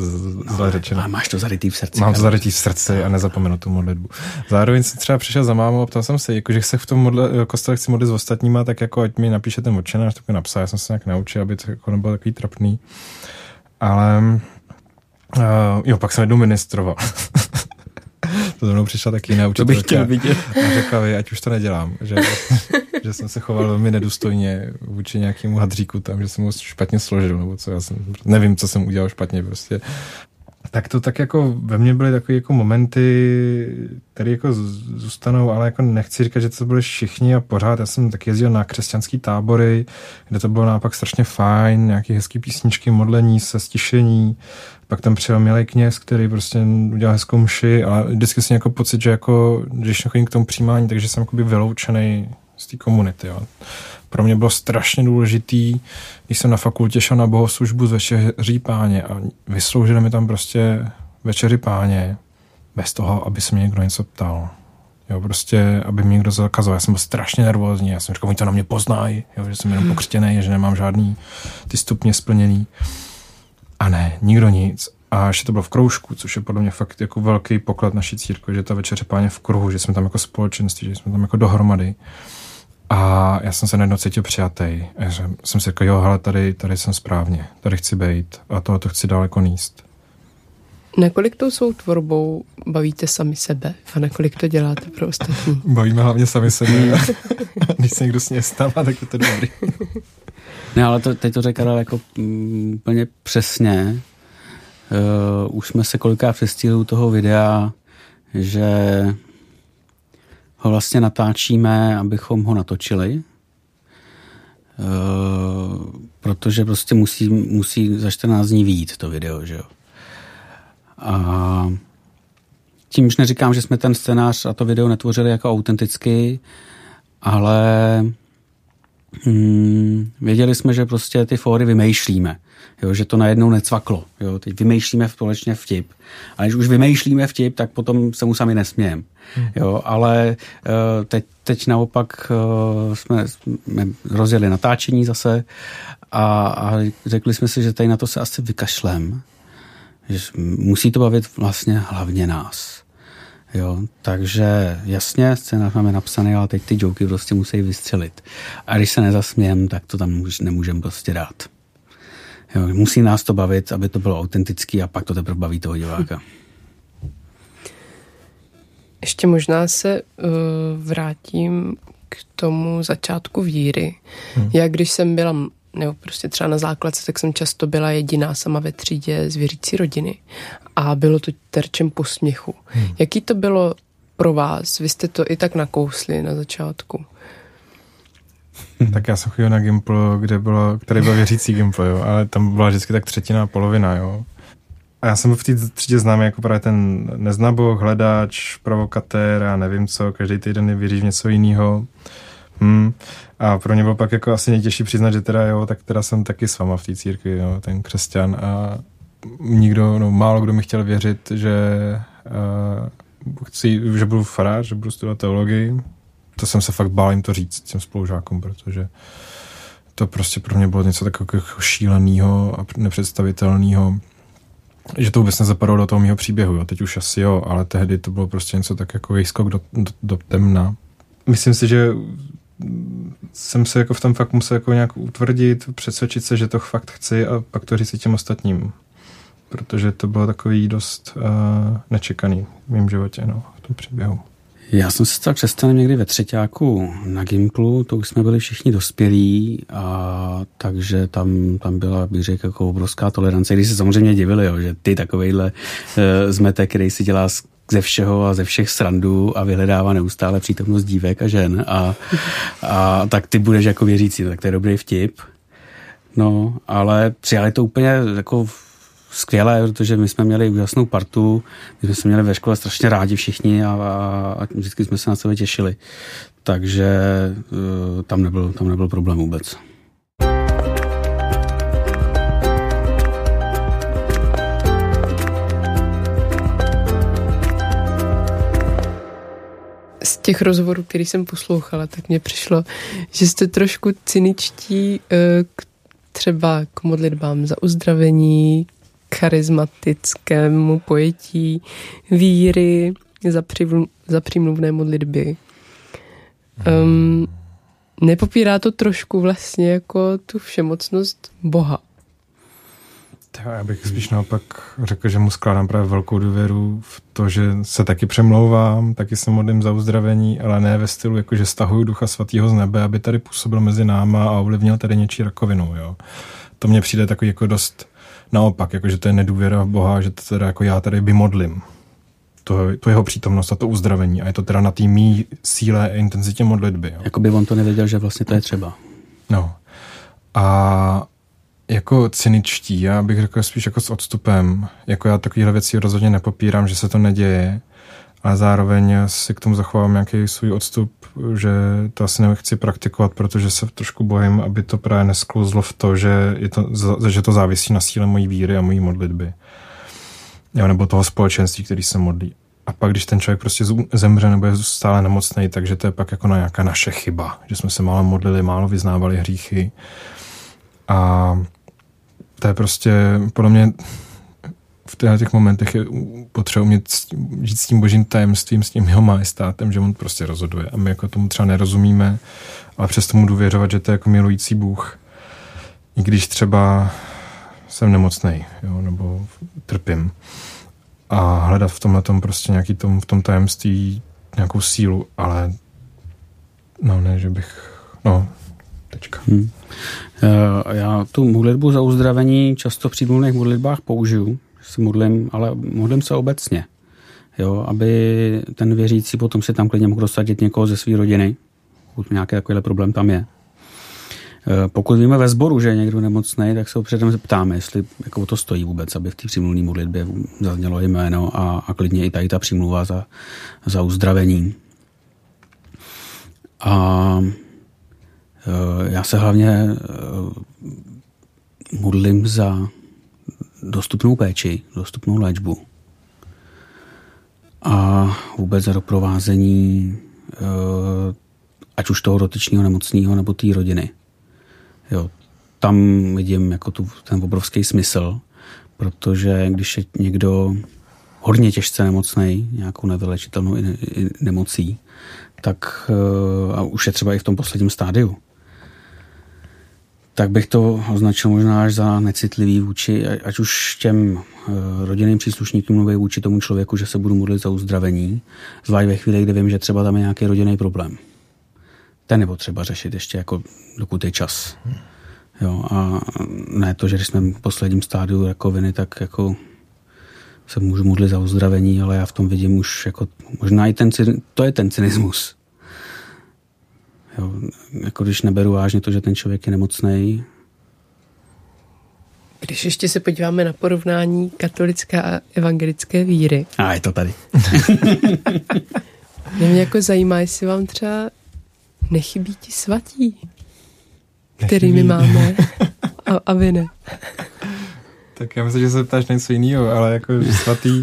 zle no, řečeno. Ale máš to zarytý v srdci. Mám to zarytý v srdci a nezapomenu tu modlitbu. Zároveň jsem třeba přišel za mámou a ptal jsem se, jako, že se v tom modle, kostele chci modlit s ostatníma, tak jako ať mi napíše ten odčenář, tak napsal. Já jsem se nějak naučil, aby to jako nebylo takový trapný. Ale uh, jo, pak jsem jednou ministroval. to za mnou přišla taky jiná To bych chtěl vidět. A řekla mi, ať už to nedělám. Že, že jsem se choval velmi nedůstojně vůči nějakému hadříku tam, že jsem ho špatně složil, nebo co, já jsem, nevím, co jsem udělal špatně, prostě tak to tak jako ve mně byly takové jako momenty, které jako zůstanou, ale jako nechci říkat, že to byly všichni a pořád. Já jsem tak jezdil na křesťanský tábory, kde to bylo naopak strašně fajn, nějaký hezký písničky, modlení se, stišení. Pak tam přijel milý kněz, který prostě udělal hezkou mši, ale vždycky jsem jako pocit, že jako, když chodím k tomu přijímání, takže jsem jako by vyloučený z té komunity. Jo pro mě bylo strašně důležitý, když jsem na fakultě šel na bohoslužbu z večeří páně a vysloužili mi tam prostě večeři páně bez toho, aby se mě někdo něco ptal. Jo, prostě, aby mi někdo zakazoval. Já jsem byl strašně nervózní, já jsem říkal, oni to na mě poznají, jo, že jsem jenom pokřtěný, že nemám žádný ty stupně splněný. A ne, nikdo nic. A ještě to bylo v kroužku, což je podle mě fakt jako velký poklad naší církve, že ta večeře páně v kruhu, že jsme tam jako společenství, že jsme tam jako dohromady. A já jsem se najednou cítil přijatý. Já jsem si řekl, jo, hele, tady, tady jsem správně, tady chci být a to chci daleko níst. Nakolik tou svou tvorbou bavíte sami sebe a nakolik to děláte pro ostatní? Bavíme hlavně sami sebe. Když se někdo sně stává, tak je to dobrý. ne, ale to, teď to řekl jako mm, úplně přesně. Uh, už jsme se kolikrát přestihli u toho videa, že ho vlastně natáčíme, abychom ho natočili, e, protože prostě musí, musí za 14 dní výjít to video, že jo. A tímž neříkám, že jsme ten scénář a to video netvořili jako autenticky, ale hmm, věděli jsme, že prostě ty fóry vymýšlíme jo, že to najednou necvaklo. Jo. Teď vymýšlíme společně vtip. A když už vymýšlíme vtip, tak potom se mu sami nesmějem. Hmm. Jo, ale uh, teď, teď naopak uh, jsme, jsme rozjeli natáčení zase a, a řekli jsme si, že tady na to se asi vykašlem. Že musí to bavit vlastně hlavně nás. Jo, takže jasně, scénář máme napsaný, ale teď ty joky prostě musí vystřelit. A když se nezasmějem, tak to tam nemůžeme prostě dát. Jo, musí nás to bavit, aby to bylo autentický a pak to teprve baví toho diváka. Ještě možná se uh, vrátím k tomu začátku víry. Hmm. Já když jsem byla, nebo prostě třeba na základce, tak jsem často byla jediná sama ve třídě z věřící rodiny. A bylo to terčem posměchu. Hmm. Jaký to bylo pro vás? Vy jste to i tak nakousli na začátku. Tak já jsem chodil na Gimpl, kde bylo, který byl věřící Gimpl, jo, ale tam byla vždycky tak třetina a polovina, jo. A já jsem v té třídě známý jako právě ten neznabok, hledáč, provokatér a nevím co, každý týden věří v něco jiného. Hmm. A pro mě bylo pak jako asi nejtěžší přiznat, že teda jo, tak teda jsem taky s váma v té církvi, jo, ten křesťan a nikdo, no málo kdo mi chtěl věřit, že uh, chci, že budu farář, že budu studovat teologii, to jsem se fakt bál jim to říct těm spolužákům, protože to prostě pro mě bylo něco takového jako šíleného a nepředstavitelného, že to vůbec nezapadlo do toho mého příběhu. Jo. Teď už asi jo, ale tehdy to bylo prostě něco tak jako skok do, do, do temna. Myslím si, že jsem se jako v tom fakt musel jako nějak utvrdit, přesvědčit se, že to fakt chci a pak to říct těm ostatním. Protože to bylo takový dost uh, nečekaný v mém životě, no, v tom příběhu. Já jsem se stal křesťanem někdy ve třetíku na Gimplu, to už jsme byli všichni dospělí, a takže tam, tam byla, bych řekl, jako obrovská tolerance, když se samozřejmě divili, jo, že ty takovejhle uh, zmetek, který si dělá ze všeho a ze všech srandů a vyhledává neustále přítomnost dívek a žen a, a tak ty budeš jako věřící, tak to je dobrý vtip. No, ale přijali to úplně jako skvělé, protože my jsme měli úžasnou partu, my jsme se měli ve škole strašně rádi všichni a, a, a vždycky jsme se na sebe těšili. Takže uh, tam nebyl, tam nebyl problém vůbec. Z těch rozhovorů, který jsem poslouchala, tak mně přišlo, že jste trošku cyničtí uh, k třeba k modlitbám za uzdravení, charismatickému pojetí víry za, přivl, za přímluvné modlitby. Um, nepopírá to trošku vlastně jako tu všemocnost Boha. Já bych spíš naopak řekl, že mu skládám právě velkou důvěru v to, že se taky přemlouvám, taky se modlím za uzdravení, ale ne ve stylu, jako že stahuju ducha svatého z nebe, aby tady působil mezi náma a ovlivnil tady něčí rakovinu. Jo. To mně přijde takový jako dost naopak, jako že to je nedůvěra v Boha, že to teda jako já tady vymodlím to, to jeho přítomnost a to uzdravení a je to teda na té mý síle a intenzitě modlitby. Jo. Jakoby on to nevěděl, že vlastně to je třeba. No. A jako cyničtí, já bych řekl spíš jako s odstupem. Jako já takovýhle věci rozhodně nepopírám, že se to neděje, ale zároveň si k tomu zachovám nějaký svůj odstup, že to asi nechci praktikovat, protože se trošku bojím, aby to právě nesklouzlo v to, že, je to, že to závisí na síle mojí víry a mojí modlitby. Jo, nebo toho společenství, který se modlí. A pak, když ten člověk prostě zemře nebo je stále nemocný, takže to je pak jako na nějaká naše chyba, že jsme se málo modlili, málo vyznávali hříchy. A to je prostě, podle mě, v těch momentech je potřeba umět žít s tím božím tajemstvím, s tím jeho majestátem, že on prostě rozhoduje. A my jako tomu třeba nerozumíme, ale přesto mu důvěřovat, že to je jako milující Bůh. I když třeba jsem nemocný, jo, nebo trpím. A hledat v tomhle tom prostě nějaký tom, v tom tajemství nějakou sílu, ale no ne, že bych, no, tečka. Hmm. Já tu modlitbu za uzdravení často v přímluvných modlitbách použiju, se modlím, ale modlím se obecně. Jo, aby ten věřící potom si tam klidně mohl dosadit někoho ze své rodiny, pokud nějaký takovýhle problém tam je. Eh, pokud víme ve sboru, že je někdo nemocný, tak se předem zeptáme, jestli jako to stojí vůbec, aby v té přímluvní modlitbě zaznělo jméno a, a klidně i tady ta přímluva za, za uzdravení. A eh, já se hlavně eh, modlím za dostupnou péči, dostupnou léčbu a vůbec za doprovázení ať už toho dotyčního nemocného nebo té rodiny. Jo, tam vidím jako tu, ten obrovský smysl, protože když je někdo hodně těžce nemocný, nějakou nevylečitelnou nemocí, tak eh, a už je třeba i v tom posledním stádiu, tak bych to označil možná až za necitlivý vůči, ať už těm eh, rodinným příslušníkům mluví vůči tomu člověku, že se budu modlit za uzdravení, zvlášť ve chvíli, kdy vím, že třeba tam je nějaký rodinný problém ten je potřeba řešit ještě jako dokud je čas. Jo, a ne to, že když jsme v posledním stádiu rakoviny, tak jako se můžu modlit za uzdravení, ale já v tom vidím už jako, možná i ten, to je ten cynismus. Jo, jako když neberu vážně to, že ten člověk je nemocný. Když ještě se podíváme na porovnání katolické a evangelické víry. A je to tady. mě jako zajímá, jestli vám třeba nechybí ti svatí, kterými máme a, a vy ne. Tak já myslím, že se ptáš něco jiného, ale jako svatý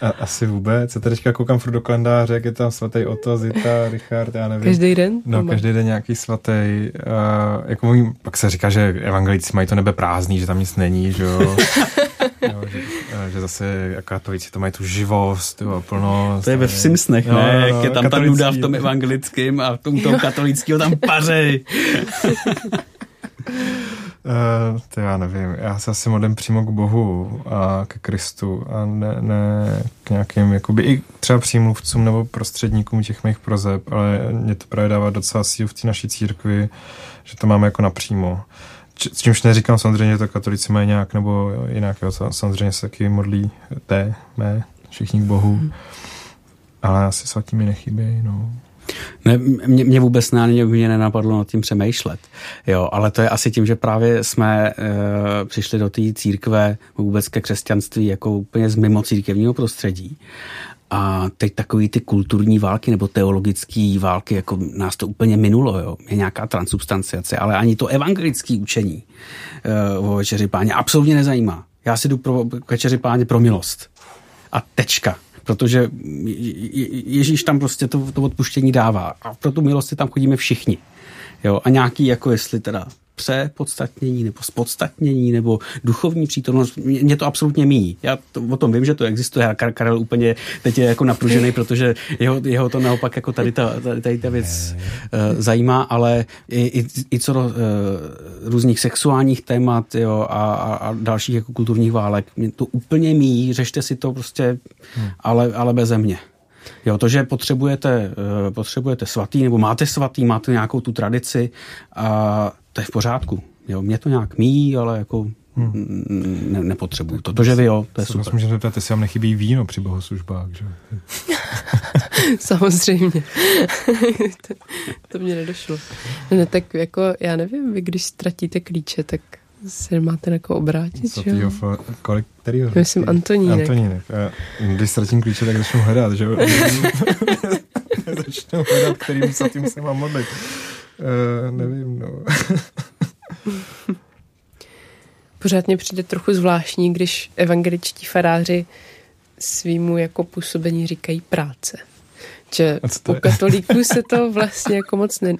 a, asi vůbec. Já teďka koukám furt do kalendáře, jak je tam svatý Otto, Zita, Richard, já nevím. Každý den? No, každý den nějaký svatý. Uh, jako můj, pak se říká, že evangelici mají to nebe prázdný, že tam nic není, že jo. jo, že, že zase katolíci to mají tu živost, jo, plnost. To je ve Simpsonech, ne? No, Jak je tam ta nuda v tom evangelickém a v tom, tom katolického tam pařej. Uh, to já nevím. Já se asi modlím přímo k Bohu a ke Kristu a ne, ne k nějakým, jakoby i třeba přímluvcům nebo prostředníkům těch mých prozeb, ale mě to právě dává docela sílu v té naší církvi, že to máme jako napřímo. S čímž neříkám samozřejmě, že to katolici mají nějak nebo jinak, jo, samozřejmě se taky modlí té, mé, všichni k Bohu, hmm. ale asi svatí mi nechybějí, no. Ne, mě, mě vůbec na mě nenapadlo nad tím přemýšlet. Jo, ale to je asi tím, že právě jsme e, přišli do té církve vůbec ke křesťanství jako úplně z mimo církevního prostředí. A teď takový ty kulturní války nebo teologické války, jako nás to úplně minulo, jo. Je nějaká transubstanciace, ale ani to evangelické učení e, o večeři páně absolutně nezajímá. Já si jdu pro večeři páně pro milost. A tečka protože Ježíš tam prostě to, to odpuštění dává a pro tu milost tam chodíme všichni. Jo, a nějaký, jako jestli teda přepodstatnění nebo spodstatnění nebo duchovní přítomnost, mě, mě to absolutně míjí. Já to, o tom vím, že to existuje a Karel úplně teď je jako napružený, protože jeho, jeho to naopak jako tady ta, tady, tady ta věc uh, zajímá, ale i, i, i co do uh, různých sexuálních témat jo, a, a, a dalších jako kulturních válek, mě to úplně míjí, řešte si to prostě, hmm. ale, ale beze mě. Jo, to, že potřebujete, uh, potřebujete svatý, nebo máte svatý, máte nějakou tu tradici a to je v pořádku. Jo, mě to nějak míjí, ale jako hmm. ne, nepotřebuju to. To, že vy jo, to je super. Vás můžete zeptat, jestli vám nechybí víno při bohoslužbách, že? Samozřejmě. to, to mě nedošlo. Ne, tak jako, já nevím, vy když ztratíte klíče, tak se máte na koho obrátit, Co jo? kolik, kterýho? Myslím Antonínek. Antonínek. Když ztratím klíče, tak začnu hledat, že jo? začnu hledat, kterým tím se mám modlit. Uh, nevím, no. Pořád mě přijde trochu zvláštní, když evangeličtí faráři svýmu jako působení říkají práce. Že u katolíků se to vlastně jako moc ne...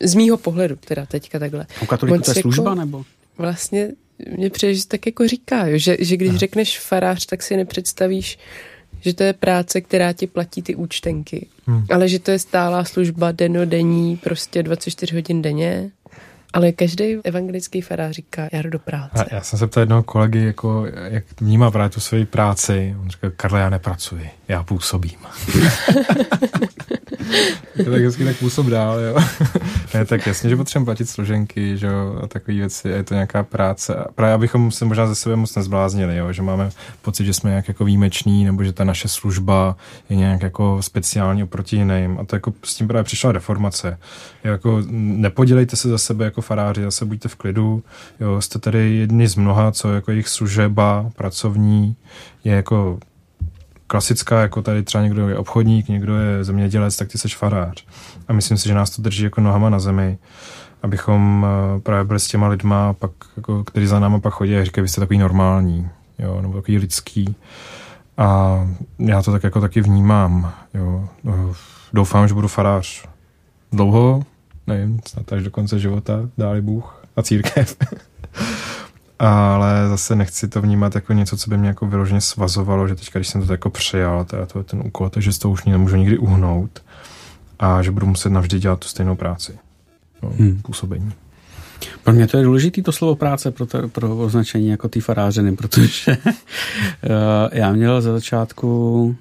Z mýho pohledu, teda teďka takhle. U katolíků to je služba jako, nebo? Vlastně mě přijde, že tak jako říká, jo, že, že když Aha. řekneš farář, tak si nepředstavíš že to je práce, která ti platí ty účtenky, hmm. ale že to je stálá služba denodenní, prostě 24 hodin denně ale každý evangelický farář říká, já jdu do práce. A já jsem se ptal jednoho kolegy, jako, jak vnímá právě tu svoji práci. On říkal, Karle, já nepracuji, já působím. to tak hezky tak působ dál, jo. ne, tak jasně, že potřebujeme platit složenky, že jo, a takové věci, je to nějaká práce. A právě abychom se možná ze sebe moc nezbláznili, jo, že máme pocit, že jsme nějak jako výjimeční, nebo že ta naše služba je nějak jako speciální oproti jiným. A to jako s tím právě přišla reformace. Jako nepodělejte se za sebe jako faráři, zase buďte v klidu, jo, jste tady jedni z mnoha, co jako jejich služeba pracovní je jako klasická, jako tady třeba někdo je obchodník, někdo je zemědělec, tak ty seš farář. A myslím si, že nás to drží jako nohama na zemi, abychom eh, právě byli s těma lidma, pak, jako, který za náma pak chodí a říkají, vy jste takový normální, jo, nebo takový lidský. A já to tak jako taky vnímám, jo. Doufám, že budu farář dlouho, nevím, snad až do konce života, dáli Bůh a církev. ale zase nechci to vnímat jako něco, co by mě jako vyloženě svazovalo, že teďka, když jsem to jako přijal, teda to je ten úkol, takže z toho už nemůžu nikdy uhnout a že budu muset navždy dělat tu stejnou práci. No, hmm. Působení. Pro mě to je důležité to slovo práce pro, to, pro označení jako ty farářiny, protože eh, já měl za začátku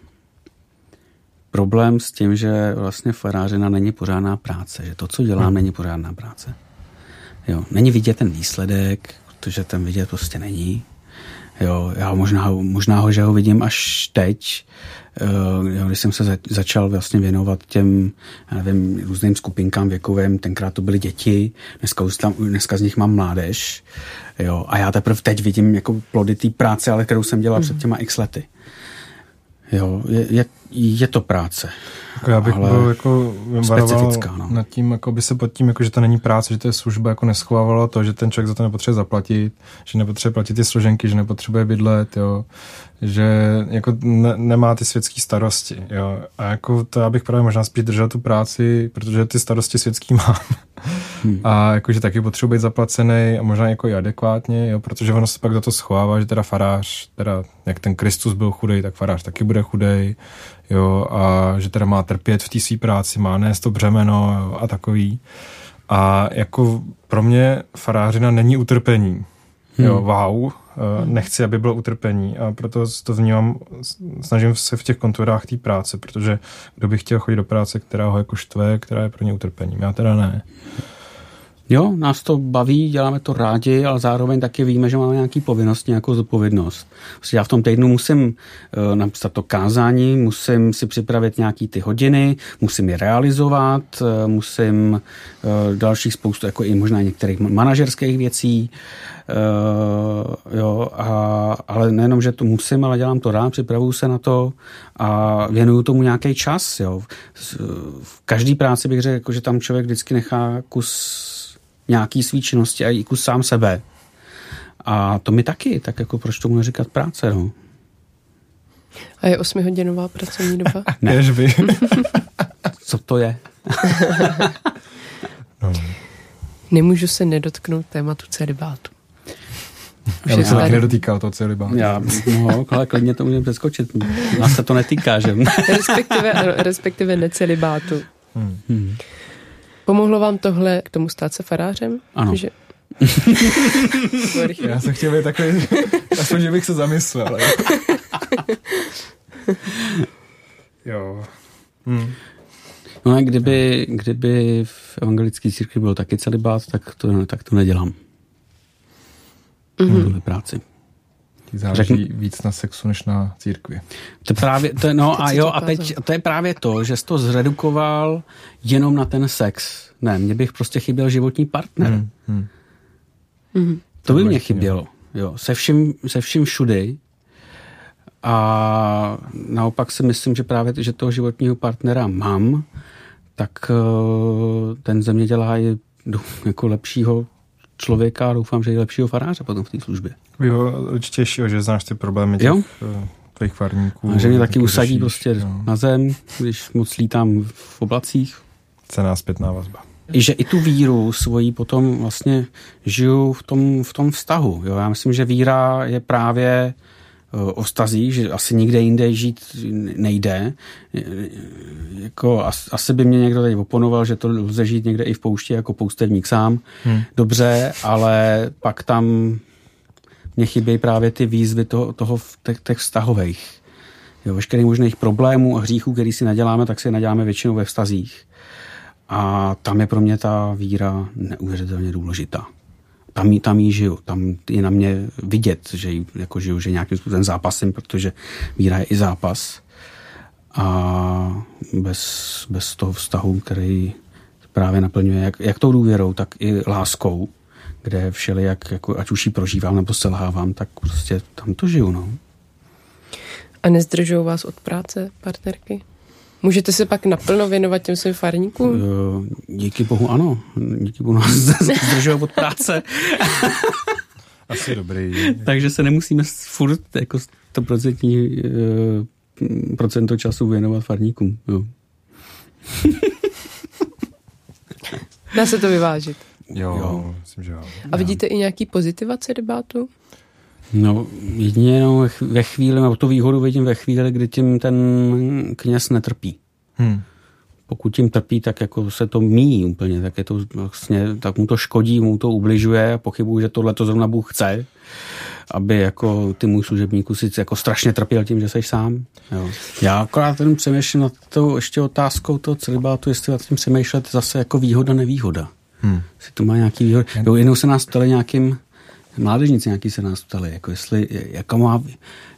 problém s tím, že vlastně farářina není pořádná práce, že to, co dělám, hmm. není pořádná práce. Jo, není vidět ten výsledek, protože ten vidět prostě není. Jo, já možná, možná ho, že ho vidím až teď, eh, jo, když jsem se začal vlastně věnovat těm, já nevím, různým skupinkám věkovým, tenkrát to byly děti, dneska, už tam, dneska z nich mám mládež, jo, a já teprve teď vidím jako plody té práce, ale kterou jsem dělal mm. před těma x lety. Jo, je, je, je to práce. Jako já bych ale byl jako specifická, no. nad tím, jako by se pod tím, jako že to není práce, že to je služba, jako neschovávalo to, že ten člověk za to nepotřebuje zaplatit, že nepotřebuje platit ty složenky, že nepotřebuje bydlet, jo, že jako ne, nemá ty světské starosti, jo. A jako to já bych právě možná spíš držel tu práci, protože ty starosti světský mám. Hmm. A jakože taky potřebuji být zaplacený a možná jako i adekvátně, jo, protože ono se pak za to schovává, že teda farář, teda jak ten Kristus byl chudej, tak farář taky bude chudej, jo, a že teda má trpět v té své práci, má nést to břemeno jo, a takový. A jako pro mě farářina není utrpení. Hmm. Jo, wow, nechci, aby bylo utrpení a proto to vnímám, snažím se v těch konturách té práce, protože kdo by chtěl chodit do práce, která ho jako štve, která je pro ně utrpením. Já teda ne. Jo, nás to baví, děláme to rádi, ale zároveň taky víme, že máme nějaký povinnost, nějakou zodpovědnost. Prostě já v tom týdnu musím uh, napsat to kázání, musím si připravit nějaký ty hodiny, musím je realizovat, uh, musím uh, dalších spoustu, jako i možná některých manažerských věcí, uh, jo, a, ale nejenom, že to musím, ale dělám to rád, připravuju se na to a věnuju tomu nějaký čas, jo. V každé práci bych řekl, jako, že tam člověk vždycky nechá kus nějaký svý činnosti a i kus sám sebe. A to mi taky, tak jako proč tomu neříkat práce, no. A je osmihodinová pracovní doba? ne. Ježby. Co to je? no. Nemůžu se nedotknout tématu celibátu. Já bych se taky nedotýkal toho celibátu. Já, no, ale klidně to můžeme přeskočit. Nás se to netýká, že? respektive, respektive necelibátu. Hmm. Hmm. Pomohlo vám tohle k tomu stát se farářem? Ano. Že... Já jsem chtěl být takový, aspoň, že bych se zamyslel. jo. Hmm. No a kdyby, kdyby v evangelické církvi byl taky celibát, tak to, tak to nedělám. Mm-hmm. práci. Záleží Řekn... víc na sexu než na církvi. To právě, to, no a jo, a teď to je právě to, že jsi to zredukoval jenom na ten sex. Ne, mně bych prostě chyběl životní partner. Hmm, hmm. Mm-hmm. To by mě chybělo. Jo, se vším, se vším všudy. A naopak si myslím, že právě, že toho životního partnera mám, tak uh, ten ze mě dělá i jako lepšího člověka a doufám, že i lepšího faráře potom v té službě. určitě, že znáš ty problémy těch jo? Eh, tvých farníků. A že mě taky usadí řešíš, prostě no. na zem, když moc lítám v oblacích. Cená zpětná vazba. I že i tu víru svoji potom vlastně žiju v tom, v tom vztahu. Jo? Já myslím, že víra je právě o stazích, že asi nikde jinde žít nejde. Jako, asi by mě někdo tady oponoval, že to lze žít někde i v poušti jako poustevník sám. Hmm. Dobře, ale pak tam mě chybějí právě ty výzvy toho, toho těch, těch vztahových. Jo, veškerých možných problémů a hříchů, který si naděláme, tak si naděláme většinou ve vztazích. A tam je pro mě ta víra neuvěřitelně důležitá tam, tam jí žiju, tam je na mě vidět, že jí jako žiju, že nějakým způsobem zápasím, protože víra je i zápas a bez, bez toho vztahu, který právě naplňuje jak, jak tou důvěrou, tak i láskou, kde všeli, jak, jako, ať už ji prožívám nebo selhávám, tak prostě tam to žiju. No. A nezdržují vás od práce partnerky? Můžete se pak naplno věnovat těm svým farníkům? Díky bohu ano. Díky bohu nás zdržují od práce. Asi dobrý. Takže se nemusíme furt jako 100% eh, procento času věnovat farníkům. Jo. Dá se to vyvážit. Jo, jo. myslím, že jo. A vidíte i nějaký pozitivace debátu? No, jedině no, ve chvíli, no, tu výhodu vidím ve chvíli, kdy tím ten kněz netrpí. Hmm. Pokud tím trpí, tak jako se to míjí úplně, tak, je to vlastně, tak mu to škodí, mu to ubližuje a pochybuju, že tohle to zrovna Bůh chce, aby jako ty můj služebníku si jako strašně trpěl tím, že jsi sám. Jo. Já akorát ten přemýšlím nad tou ještě otázkou toho celibátu, jestli nad tím přemýšlet zase jako výhoda, nevýhoda. Hmm. Jestli to má nějaký výhod. Jo, jednou se nás ptali nějakým mládežníci nějaký se nás ptali, jako jestli, jaká má,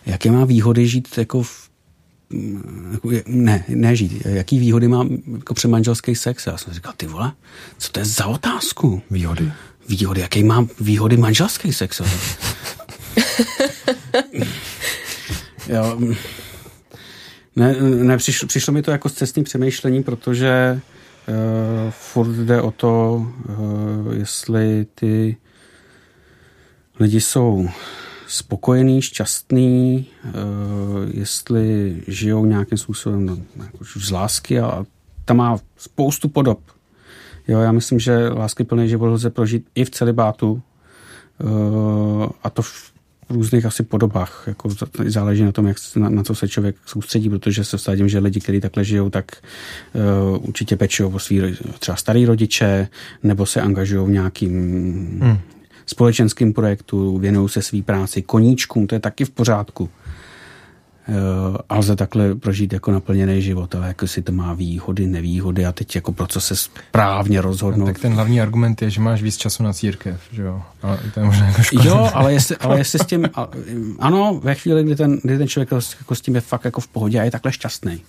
jaké má výhody žít jako v, jako, ne, ne žít, jaký výhody má jako přemanželský sex. Já jsem říkal, ty vole, co to je za otázku? Výhody. Výhody, jaký má výhody manželský sex? jo, Ne, ne přišlo, přišlo mi to jako cestní přemýšlení, protože uh, furt jde o to, uh, jestli ty lidi jsou spokojení, šťastní, uh, jestli žijou nějakým způsobem no, jako z lásky a tam má spoustu podob. Jo, já myslím, že lásky plný život lze prožít i v celibátu uh, a to v různých asi podobách. Jako záleží na tom, jak, na, na co se člověk soustředí, protože se vsadím, že lidi, kteří takhle žijou, tak uh, určitě pečují o svý třeba starý rodiče, nebo se angažují v nějakým hmm. Společenským projektu, věnují se svý práci, koníčkům, to je taky v pořádku. Uh, a lze takhle prožít jako naplněný život, ale jako si to má výhody, nevýhody a teď jako pro co se správně rozhodnout. No, tak ten hlavní argument je, že máš víc času na církev, že jo? Ale to je možná jako škoda. Jo, ale jestli, ale jestli s tím, ano, ve chvíli, kdy ten, kdy ten člověk jako s tím je fakt jako v pohodě a je takhle šťastný.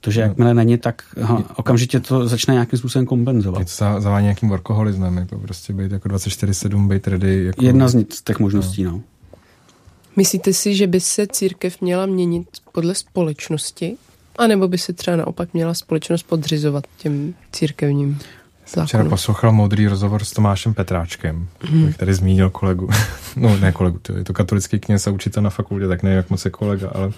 Protože jakmile není, tak aha, okamžitě to začne nějakým způsobem kompenzovat. Je to zavání nějakým workoholismem, jako prostě být jako 24-7, být ready. Jako... Jedna z těch možností, no. no. Myslíte si, že by se církev měla měnit podle společnosti? A nebo by se třeba naopak měla společnost podřizovat těm církevním zákonům? Včera poslouchal moudrý rozhovor s Tomášem Petráčkem, hmm. který zmínil kolegu. no ne kolegu, to je to katolický kněz a učitel na fakultě, tak nevím, jak moc je kolega, ale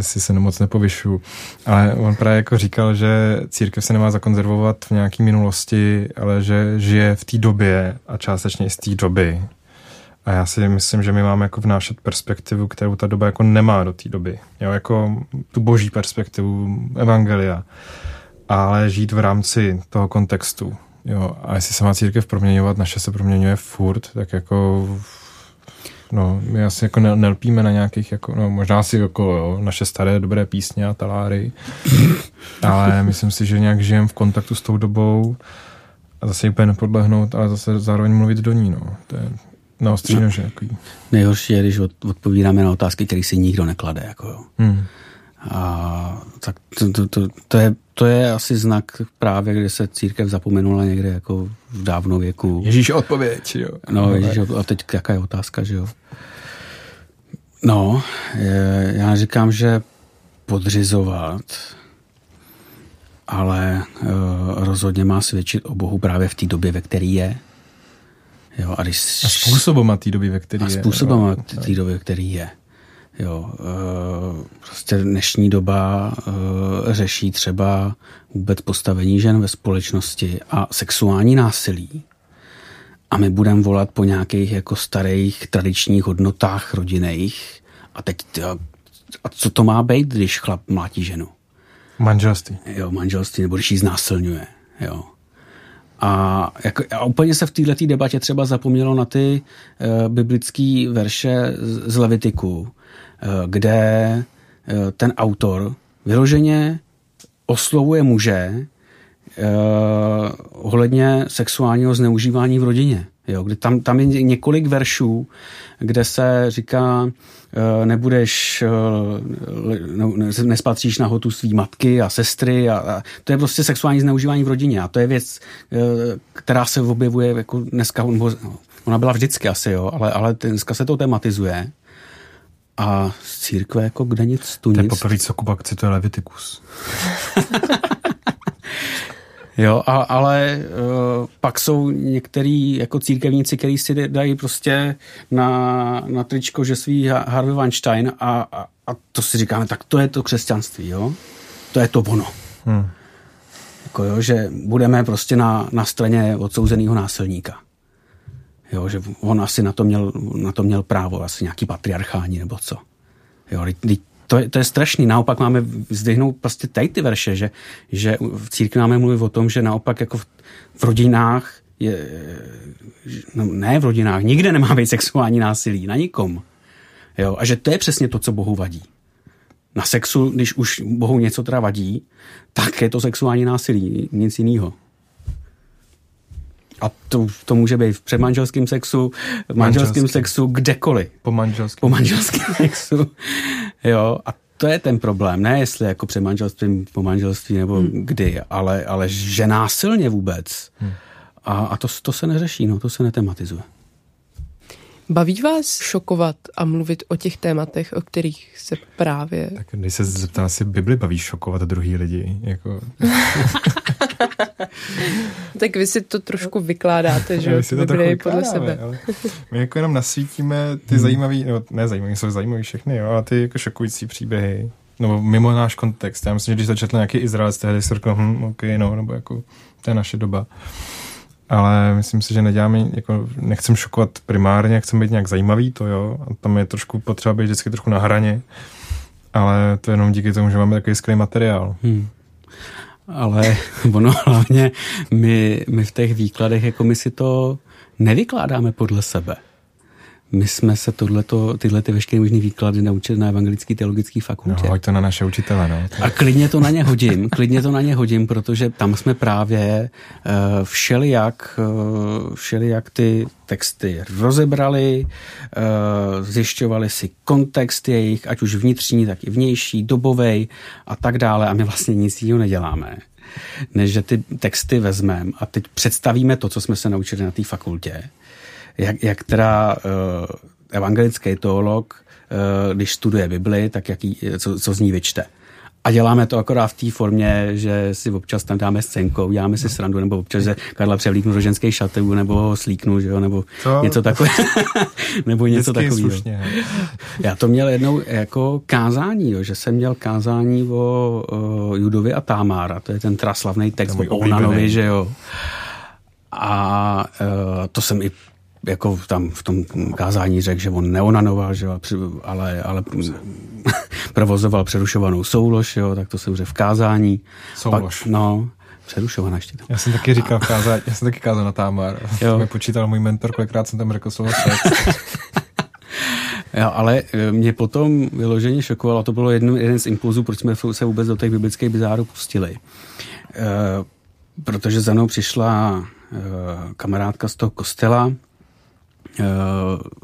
si se moc nepovyšu. Ale on právě jako říkal, že církev se nemá zakonzervovat v nějaké minulosti, ale že žije v té době a částečně i z té doby a já si myslím, že my máme jako vnášet perspektivu, kterou ta doba jako nemá do té doby. Jo, jako tu boží perspektivu evangelia. Ale žít v rámci toho kontextu. Jo, a jestli se má církev proměňovat, naše se proměňuje furt, tak jako no, my asi jako nelpíme na nějakých, jako, no, možná si jako jo, naše staré dobré písně a taláry, ale myslím si, že nějak žijeme v kontaktu s tou dobou a zase úplně nepodlehnout, ale zase zároveň mluvit do ní, no. To je, na ostří no, Jaký? Nejhorší je, když odpovídáme na otázky, které si nikdo neklade. Jako jo. Hmm. A tak to, to, to, to, je, to je asi znak právě, kde se církev zapomenula někde jako v dávnou věku. Ježíš odpověď, jo. No, Ježíš, a teď jaká je otázka, že jo. No, je, já říkám, že podřizovat, ale uh, rozhodně má svědčit o Bohu právě v té době, ve které je. Jo, a, když, a způsobem té doby, ve které je. A způsobem té doby, ve který je. Jo, e, prostě dnešní doba e, řeší třeba vůbec postavení žen ve společnosti a sexuální násilí. A my budeme volat po nějakých jako starých tradičních hodnotách rodinných. A teď, a co to má být, když chlap mlátí ženu? Manželství. Jo, manželství, nebo když ji znásilňuje. Jo. A, jako, a úplně se v této debatě třeba zapomnělo na ty uh, biblické verše z, z Levitiku, kde uh, ten autor vyloženě oslovuje muže uh, ohledně sexuálního zneužívání v rodině. Jo, kde tam, tam je několik veršů, kde se říká, Eh, nebudeš, eh, nespatříš na hotu svý matky a sestry a, a to je prostě sexuální zneužívání v rodině a to je věc, eh, která se objevuje jako dneska, ona byla vždycky asi, jo, ale, ale dneska se to tematizuje a z církve jako kde nic, tu nic. To je poprvé, co Kuba cituje Levitikus. Jo, a, ale uh, pak jsou některý jako církevníci, kteří si dají prostě na, na tričko, že svý Harvey Weinstein a, a, a to si říkáme, tak to je to křesťanství, jo? To je to ono. Hmm. Jako jo, že budeme prostě na, na straně odsouzeného násilníka. Jo, že on asi na to měl, na to měl právo, asi nějaký patriarchální nebo co. Jo, to je, to je strašný. Naopak máme zdvihnout prostě tady ty verše, že, že v církvi máme mluvit o tom, že naopak jako v, v rodinách je, no ne v rodinách, nikde nemá být sexuální násilí, na nikom. Jo, a že to je přesně to, co Bohu vadí. Na sexu, když už Bohu něco teda vadí, tak je to sexuální násilí, nic jiného. A to, to může být v předmanželském sexu, v manželském sexu, kdekoliv. Po manželském. Po manželském sexu. Jo, a to je ten problém, ne jestli jako před manželstvím, po manželství nebo hmm. kdy, ale, ale že násilně vůbec. Hmm. A, a to, to se neřeší, no, to se netematizuje. Baví vás šokovat a mluvit o těch tématech, o kterých se právě... Tak když se zeptám, asi Bibli baví šokovat druhý lidi. Jako... tak vy si to trošku vykládáte, že jo? Bibli podle sebe. Ale my jako jenom nasvítíme ty hmm. zajímavé, no ne zajímavé, jsou zajímavé všechny, jo, ale ty jako šokující příběhy, nebo mimo náš kontext. Já myslím, že když začetl nějaký Izrael, tehdy si řekl, hm, ok, no, nebo jako, to je naše doba ale myslím si, že neděláme, jako nechcem šokovat primárně, chcem být nějak zajímavý, to jo, a tam je trošku potřeba být vždycky trošku na hraně, ale to je jenom díky tomu, že máme takový skvělý materiál. Hmm. Ale ono hlavně my, my v těch výkladech, jako my si to nevykládáme podle sebe. My jsme se tohleto, tyhle ty veškeré možné výklady naučili na evangelické teologické fakultě. No, hoď to na naše učitele, no. A klidně to na ně hodím, klidně to na ně hodím, protože tam jsme právě uh, všelijak, uh, všelijak ty texty rozebrali, uh, zjišťovali si kontext jejich, ať už vnitřní, tak i vnější, dobovej a tak dále a my vlastně nic jiného neděláme než že ty texty vezmeme a teď představíme to, co jsme se naučili na té fakultě jak, jak teda uh, evangelický teolog, uh, když studuje Bibli, tak jaký, co, co z ní vyčte. A děláme to akorát v té formě, že si občas tam dáme scénkou, děláme si srandu, nebo občas, že Karla převlíknu do ženské šaty, nebo ho slíknu, že jo, nebo to... něco takového. nebo něco takového. Já to měl jednou jako kázání, jo, že jsem měl kázání o, o Judovi a Támára, to je ten traslavný text o Onanovi, že jo. A uh, to jsem i jako tam v tom kázání řekl, že on neonanoval, že, ale, ale provozoval přerušovanou soulož, jo, tak to jsem řekl v kázání. Soulož. Pak, no, přerušovaná ještě tam. Já jsem taky říkal v kázání, já jsem taky kázal na Támar. Jo. Mě počítal můj mentor, kolikrát jsem tam řekl slovo sex. Jo, ale e, mě potom vyloženě šokovalo, to bylo jedno, jeden z impulzů, proč jsme se vůbec do těch biblických bizárů pustili. E, protože za mnou přišla e, kamarádka z toho kostela,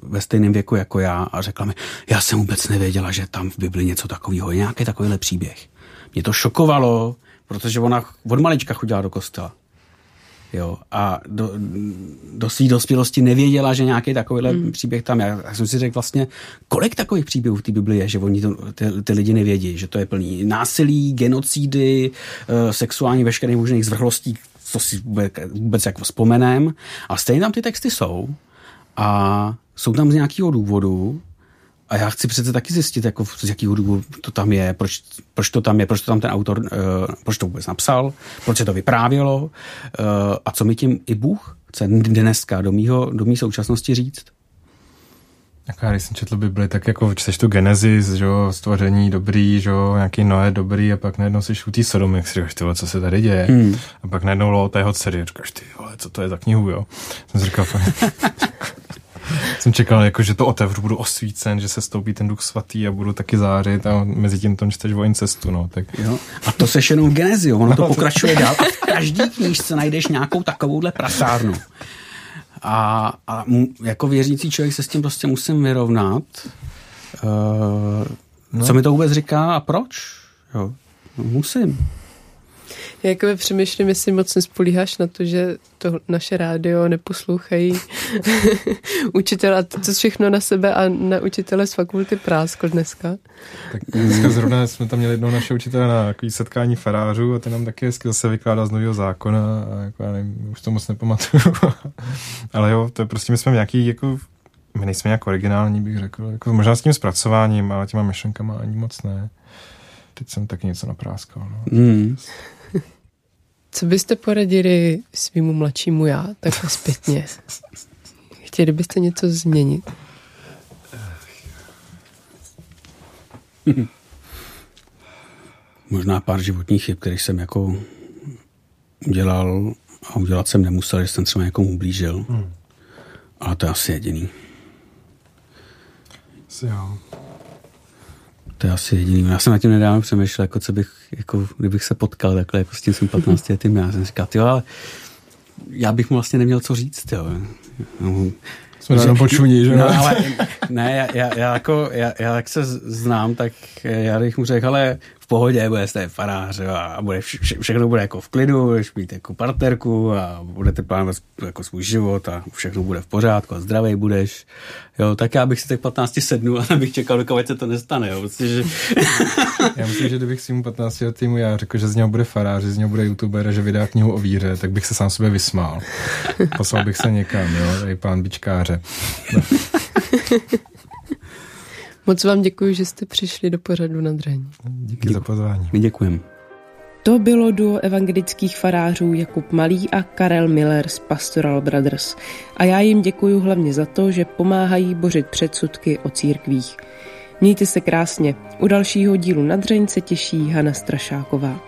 ve stejném věku jako já a řekla mi, já jsem vůbec nevěděla, že tam v Bibli něco takového je, nějaký takovýhle příběh. Mě to šokovalo, protože ona od malička chodila do kostela. Jo, a do, do své dospělosti nevěděla, že nějaký takovýhle mm. příběh tam je. Já jsem si řekl vlastně, kolik takových příběhů v té Bibli je, že oni to, ty, ty lidi nevědí, že to je plný násilí, genocidy, uh, sexuální veškerých možných zvrhlostí, co si vůbec, vůbec jako vzpomenem. A stejně tam ty texty jsou a jsou tam z nějakého důvodu a já chci přece taky zjistit, jako z jakého důvodu to tam je, proč, proč to tam je, proč to tam ten autor, uh, proč to vůbec napsal, proč se to vyprávělo uh, a co mi tím i Bůh chce dneska do, mýho, do mý současnosti říct. Jako já, když jsem četl Bibli, tak jako čteš tu Genesis, že jo, stvoření dobrý, že jo, nějaký Noé dobrý a pak najednou si šutý Sodom, jak si říkáš, ty co se tady děje. Hmm. A pak najednou lo tého dcery, říkáš, ty vole, co to je za knihu, jo. Jsem si říkal, jsem čekal, jako, že to otevřu, budu osvícen, že se stoupí ten duch svatý a budu taky zářit a mezi tím to čteš o incestu. No, tak. Jo. A to seš jenom v Genezi, ono to pokračuje dál a v každý knížce najdeš nějakou takovouhle prasárnu. A, a jako věřící člověk se s tím prostě musím vyrovnat. Uh, no. Co mi to vůbec říká a proč? Jo, musím. Já jako přemýšlím, jestli moc nespolíháš na to, že to naše rádio neposlouchají učitel a to všechno na sebe a na učitele z fakulty prásko dneska. Tak dneska zrovna jsme tam měli jednou naše učitele na takový setkání farářů a ten nám taky hezky zase vykládá z nového zákona a jako já nevím, už to moc nepamatuju. Ale jo, to je prostě, my jsme nějaký jako my nejsme nějak originální, bych řekl. Jako možná s tím zpracováním, ale těma myšlenkama ani moc ne. Teď jsem taky něco napráskal. No. Mm. Co byste poradili svýmu mladšímu já, takhle zpětně? Chtěli byste něco změnit? Možná pár životních chyb, kterých jsem jako udělal a udělat jsem nemusel, že jsem třeba někomu ublížil. Hmm. Ale to je asi jediný. Asi jo. To je asi jediný. Já jsem na tím nedávno přemýšlel, jako co bych, jako kdybych se potkal takhle jako s tím svým 15 letým. Já jsem říkal, jo, ale já bych mu vlastně neměl co říct, jo. No, jsme že, počuní, že? No, ale ne, já, já, já, jako, já, já, jak se znám, tak já bych mu řekl, ale pohodě, bude jste farář jo, a bude vše, všechno bude jako v klidu, budeš mít jako partnerku a budete plánovat jako svůj život a všechno bude v pořádku a zdravý budeš. Jo, tak já bych si tak 15 sednul a bych čekal, dokud se to nestane. Jo, prostě, že... já myslím, že kdybych svým 15 letýmu já řekl, že z něho bude farář, že z něho bude youtuber, že vydá knihu o víře, tak bych se sám sobě vysmál. Poslal bych se někam, jo, tady pán bičkáře. No. Moc vám děkuji, že jste přišli do pořadu na Dřeň. Díky Děkuji. za pozvání. My děkujeme. To bylo duo evangelických farářů Jakub Malý a Karel Miller z Pastoral Brothers. A já jim děkuji hlavně za to, že pomáhají bořit předsudky o církvích. Mějte se krásně. U dalšího dílu na Dřeň se těší Hana Strašáková.